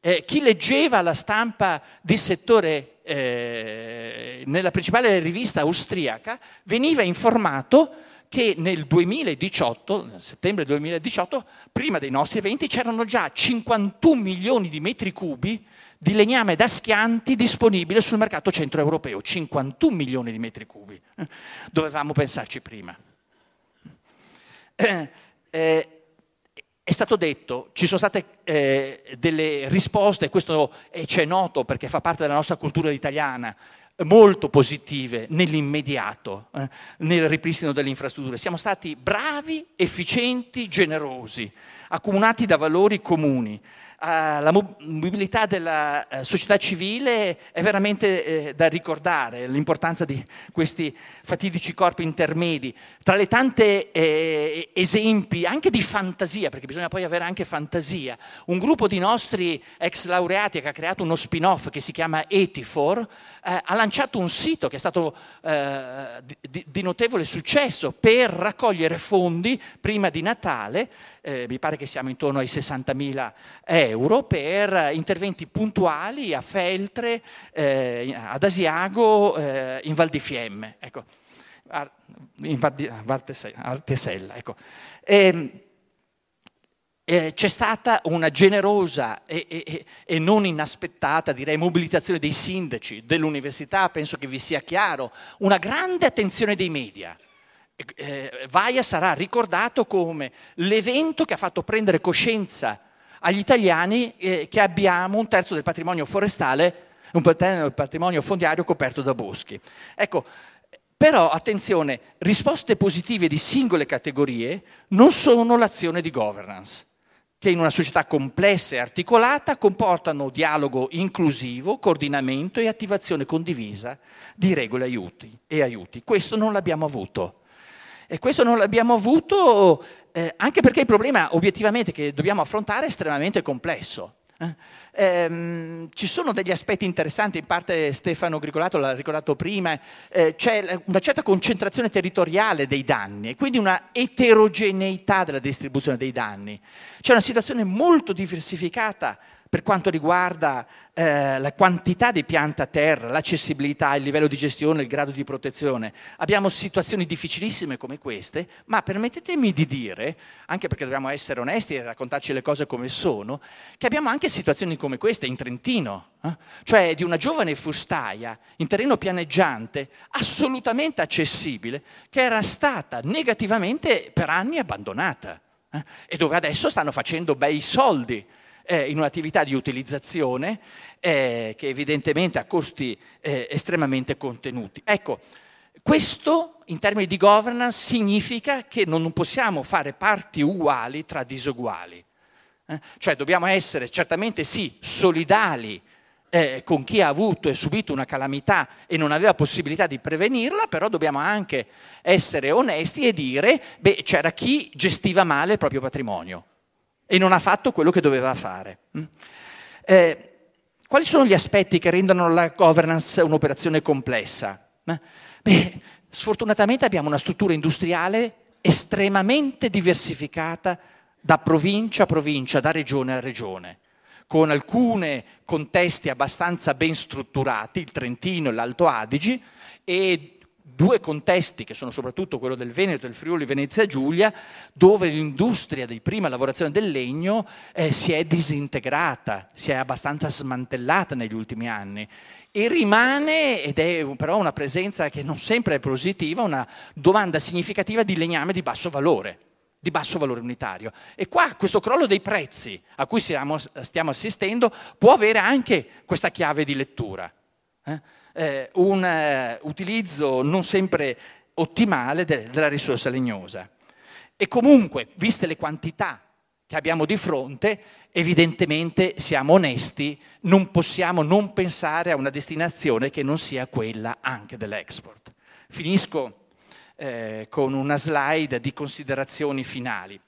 eh, chi leggeva la stampa di settore eh, nella principale rivista austriaca veniva informato che nel 2018, nel settembre 2018, prima dei nostri eventi, c'erano già 51 milioni di metri cubi di legname da schianti disponibile sul mercato centroeuropeo. 51 milioni di metri cubi. Dovevamo pensarci prima. Eh, eh, è stato detto, ci sono state eh, delle risposte, questo è noto perché fa parte della nostra cultura italiana, molto positive nell'immediato, eh, nel ripristino delle infrastrutture. Siamo stati bravi, efficienti, generosi, accomunati da valori comuni la mobilità della eh, società civile è veramente eh, da ricordare, l'importanza di questi fatidici corpi intermedi. Tra le tante eh, esempi anche di fantasia, perché bisogna poi avere anche fantasia, un gruppo di nostri ex laureati che ha creato uno spin-off che si chiama Etifor, eh, ha lanciato un sito che è stato eh, di, notevole successo per raccogliere fondi prima di Natale eh, mi pare che siamo intorno ai 60.000 euro per interventi puntuali a Feltre, eh, ad Asiago, eh, in Val di Fiemme, ecco, in Val di Altesella. Ecco. E, ehm, eh, c'è stata una generosa e, e, e, non inaspettata, direi, mobilitazione dei sindaci dell'università, penso che vi sia chiaro, una grande attenzione dei media eh, Vaia sarà ricordato come l'evento che ha fatto prendere coscienza agli italiani eh, che abbiamo un terzo del patrimonio forestale, un terzo del patrimonio fondiario coperto da boschi. Ecco, Però attenzione, risposte positive di singole categorie non sono l'azione di governance, che in una società complessa e articolata comportano dialogo inclusivo, coordinamento e attivazione condivisa di regole aiuti e aiuti. Questo non l'abbiamo avuto. E questo non l'abbiamo avuto eh, anche perché il problema obiettivamente che dobbiamo affrontare è estremamente complesso. Eh, ehm, ci sono degli aspetti interessanti, in parte Stefano Grigolato l'ha ricordato prima, eh, c'è una certa concentrazione territoriale dei danni e quindi una eterogeneità della distribuzione dei danni. C'è una situazione molto diversificata per quanto riguarda eh, la quantità di pianta a terra, l'accessibilità, il livello di gestione, il grado di protezione. Abbiamo situazioni difficilissime come queste, ma permettetemi di dire, anche perché dobbiamo essere onesti e raccontarci le cose come sono, che abbiamo anche situazioni come queste in Trentino, eh? cioè di una giovane fustaia in terreno pianeggiante, assolutamente accessibile, che era stata negativamente per anni abbandonata eh? e dove adesso stanno facendo bei soldi eh, in un'attività di utilizzazione eh, che evidentemente ha costi eh, estremamente contenuti. Ecco, questo in termini di governance significa che non possiamo fare parti uguali tra disuguali. Eh? Cioè dobbiamo essere certamente sì solidali eh, con chi ha avuto e subito una calamità e non aveva possibilità di prevenirla, però dobbiamo anche essere onesti e dire, beh, c'era chi gestiva male il proprio patrimonio e non ha fatto quello che doveva fare. Mm? Eh, quali sono gli aspetti che rendono la governance un'operazione complessa? Eh? Beh, sfortunatamente abbiamo una struttura industriale estremamente diversificata da provincia a provincia, da regione a regione, con alcuni contesti abbastanza ben strutturati, il Trentino e l'Alto Adige, e due contesti, che sono soprattutto quello del Veneto e del Friuli Venezia Giulia, dove l'industria di prima lavorazione del legno eh, si è disintegrata, si è abbastanza smantellata negli ultimi anni e rimane, ed è però una presenza che non sempre è positiva, una domanda significativa di legname di basso valore di basso valore unitario. E qua questo crollo dei prezzi a cui stiamo, stiamo assistendo può avere anche questa chiave di lettura. Eh? Eh, un eh, utilizzo non sempre ottimale de- della risorsa legnosa. E comunque, viste le quantità che abbiamo di fronte, evidentemente siamo onesti, non possiamo non pensare a una destinazione che non sia quella anche dell'export. Finisco eh, con una slide di considerazioni finali.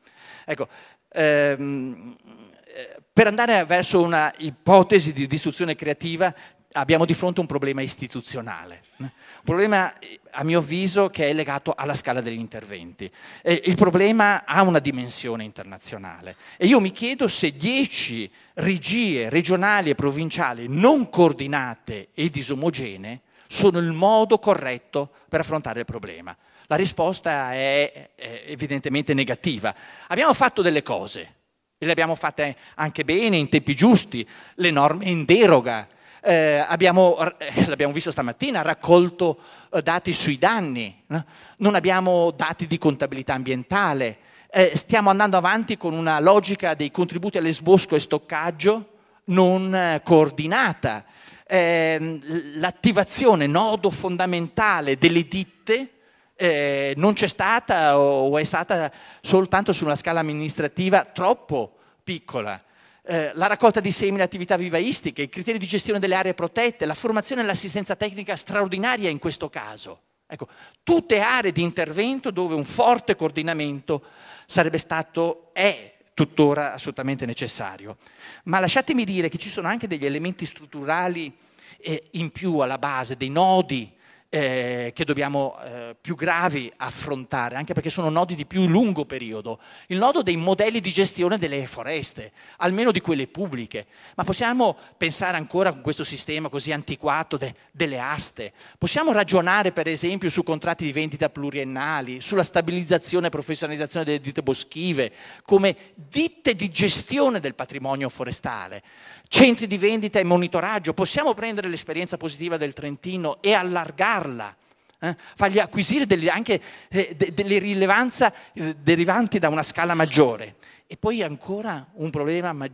Ecco, ehm, eh, per andare verso una ipotesi di distruzione creativa abbiamo di fronte un problema istituzionale, un problema a mio avviso che è legato alla scala degli interventi. il problema ha una dimensione internazionale e io mi chiedo se dieci regie regionali e provinciali non coordinate e disomogenee sono il modo corretto per affrontare il problema. La risposta è evidentemente negativa. Abbiamo fatto delle cose, e le abbiamo fatte anche bene, in tempi giusti, le norme in deroga, eh, abbiamo, eh, l'abbiamo visto stamattina, raccolto eh, dati sui danni, no? non abbiamo dati di contabilità ambientale, eh, stiamo andando avanti con una logica dei contributi all'esbosco e stoccaggio non eh, coordinata. Ehm, l'attivazione, nodo fondamentale delle ditte, eh, non c'è stata o è stata soltanto su una scala amministrativa troppo piccola. Eh, la raccolta di semi, le attività vivaistiche, i criteri di gestione delle aree protette, la formazione e l'assistenza tecnica straordinaria in questo caso. Ecco, tutte aree di intervento dove un forte coordinamento sarebbe stato, è tuttora assolutamente necessario. Ma lasciatemi dire che ci sono anche degli elementi strutturali eh, in più alla base, dei nodi eh, che dobbiamo eh, più gravi affrontare, anche perché sono nodi di più lungo periodo. Il nodo dei modelli di gestione delle foreste, almeno di quelle pubbliche. Ma possiamo pensare ancora con questo sistema così antiquato de, delle aste? Possiamo ragionare, per esempio, su contratti di vendita pluriennali, sulla stabilizzazione e professionalizzazione delle ditte boschive, come ditte di gestione del patrimonio forestale centri di vendita e monitoraggio. Possiamo prendere l'esperienza positiva del Trentino e allargarla, eh? fargli acquisire delle, anche eh, de, delle rilevanze eh, derivanti da una scala maggiore. E poi ancora un problema ma-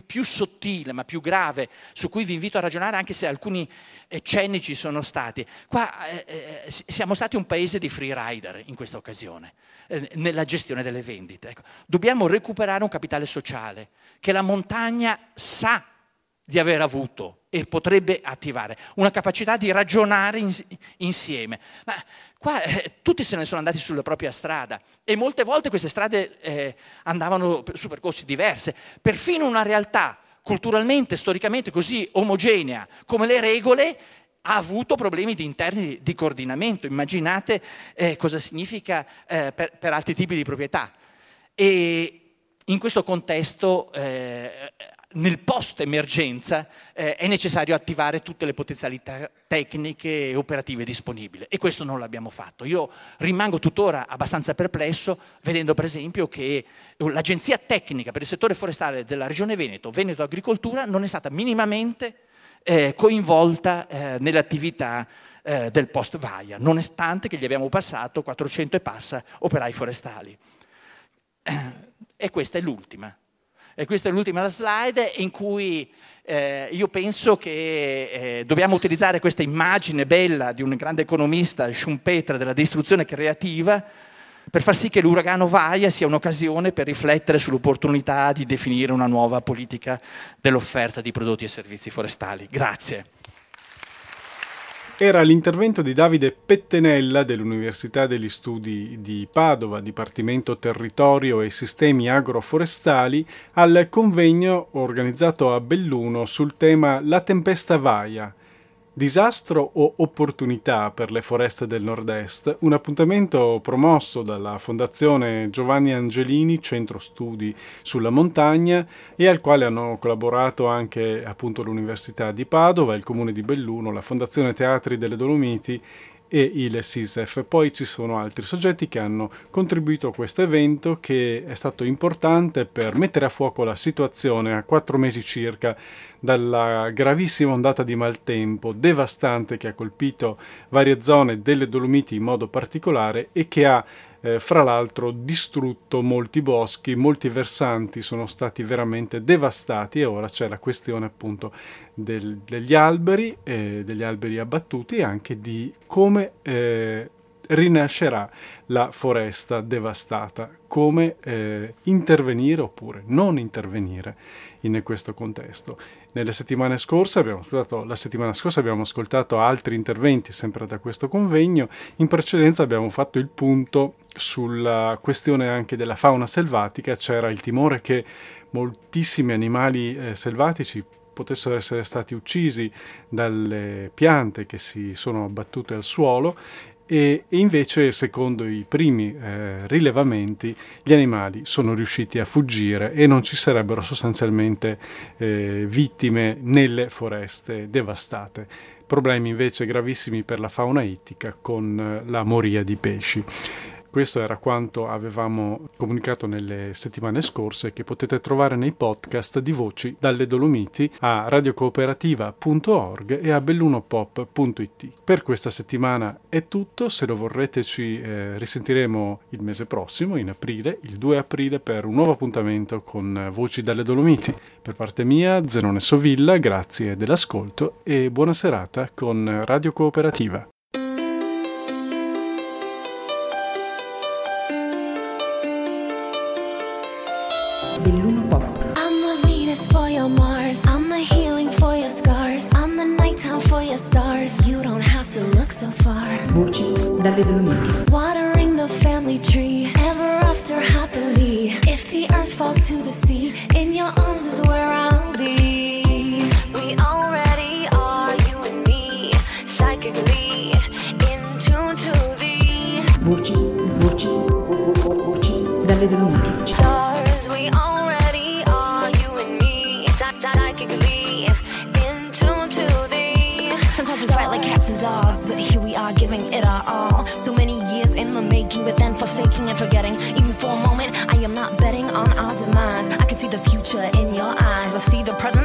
più sottile ma più grave, su cui vi invito a ragionare anche se alcuni cenni ci sono stati. Qua eh, eh siamo stati un paese di free rider in questa occasione, eh, nella gestione delle vendite. Ecco. Dobbiamo recuperare un capitale sociale che la montagna sa di aver avuto e potrebbe attivare, una capacità di ragionare in, insieme. Ma qua eh, tutti se ne sono andati sulla propria strada e molte volte queste strade eh, andavano su percorsi diversi. Perfino una realtà culturalmente, storicamente così omogenea come le regole ha avuto problemi di interni di coordinamento. Immaginate eh, cosa significa eh, per, per, altri tipi di proprietà. E in questo contesto eh, nel post-emergenza eh, è necessario attivare tutte le potenzialità tecniche e operative disponibili e questo non l'abbiamo fatto. Io rimango tuttora abbastanza perplesso vedendo per esempio che l'agenzia tecnica per il settore forestale della Regione Veneto, Veneto Agricoltura, non è stata minimamente eh, coinvolta eh, nelle attività eh, del post-VAIA, nonostante che gli abbiamo passato 400 e passa operai forestali. E questa è l'ultima. E questa è l'ultima slide in cui eh, io penso che eh, dobbiamo utilizzare questa immagine bella di un grande economista, Schumpeter, della distruzione creativa, per far sì che l'uragano Vaia sia un'occasione per riflettere sull'opportunità di definire una nuova politica dell'offerta di prodotti e servizi forestali. Grazie era l'intervento di Davide Pettenella dell'Università degli Studi di Padova, Dipartimento Territorio e Sistemi Agroforestali, al convegno organizzato a Belluno sul tema La tempesta Vaia, Disastro o opportunità per le foreste del nord-est? Un appuntamento promosso dalla Fondazione Giovanni Angelini, Centro Studi sulla Montagna, e al quale hanno collaborato anche appunto l'Università di Padova, il Comune di Belluno, la Fondazione Teatri delle Dolomiti e il SISEF. Poi ci sono altri soggetti che hanno contribuito a questo evento che è stato importante per mettere a fuoco la situazione a quattro mesi circa dalla gravissima ondata di maltempo devastante che ha colpito varie zone delle Dolomiti in modo particolare e che ha eh, fra l'altro distrutto molti boschi, molti versanti sono stati veramente devastati e ora c'è la questione appunto del, degli alberi, eh, degli alberi abbattuti e anche di come eh, rinascerà la foresta devastata, come eh, intervenire oppure non intervenire in questo contesto. Nelle settimane scorse abbiamo, scusate, la settimana scorsa abbiamo ascoltato altri interventi sempre da questo convegno, in precedenza abbiamo fatto il punto sulla questione anche della fauna selvatica, c'era il timore che moltissimi animali eh, selvatici potessero essere stati uccisi dalle piante che si sono abbattute al suolo e, invece secondo i primi eh, rilevamenti gli animali sono riusciti a fuggire e non ci sarebbero sostanzialmente eh, vittime nelle foreste devastate. Problemi invece gravissimi per la fauna ittica con eh, la moria di pesci. Questo era quanto avevamo comunicato nelle settimane scorse che potete trovare nei podcast di Voci dalle Dolomiti a radiocooperativa.org e a bellunopop.it. Per questa settimana è tutto, se lo vorrete ci eh, risentiremo il mese prossimo, in aprile, il 2 aprile, per un nuovo appuntamento con Voci dalle Dolomiti. Per parte mia, Zenone Sovilla, grazie dell'ascolto e buona serata con Radio Cooperativa. Voci dalle Dolomiti. Watering the family tree. Ever after happily. If the earth falls to the sea, in your arms is where I'll be. We already are, you and me. Psychically in tune to the. Voci, voci, voci dalle Dolomiti. In the making, but then forsaking and forgetting. Even for a moment, I am not betting on our demise. I can see the future in your eyes. I see the presence,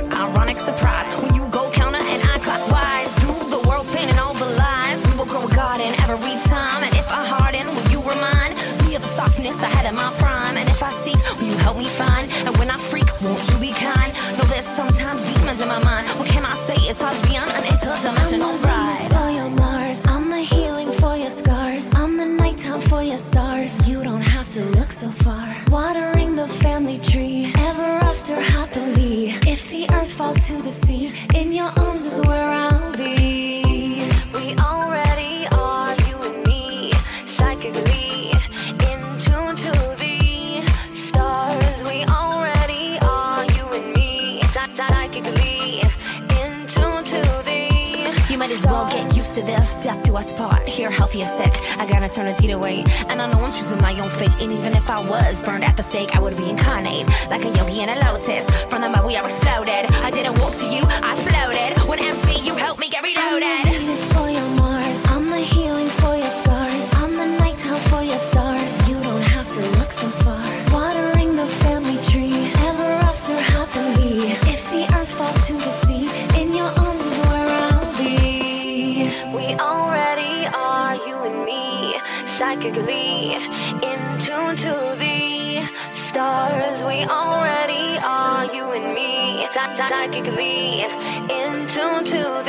eternity to wait. And I know I'm choosing my own fate. And even if I was burned at the stake, I would reincarnate like a yogi in a lotus. From the mud we are exploded. I didn't walk to you, I floated. When empty, you helped me get reloaded. psychically in tune to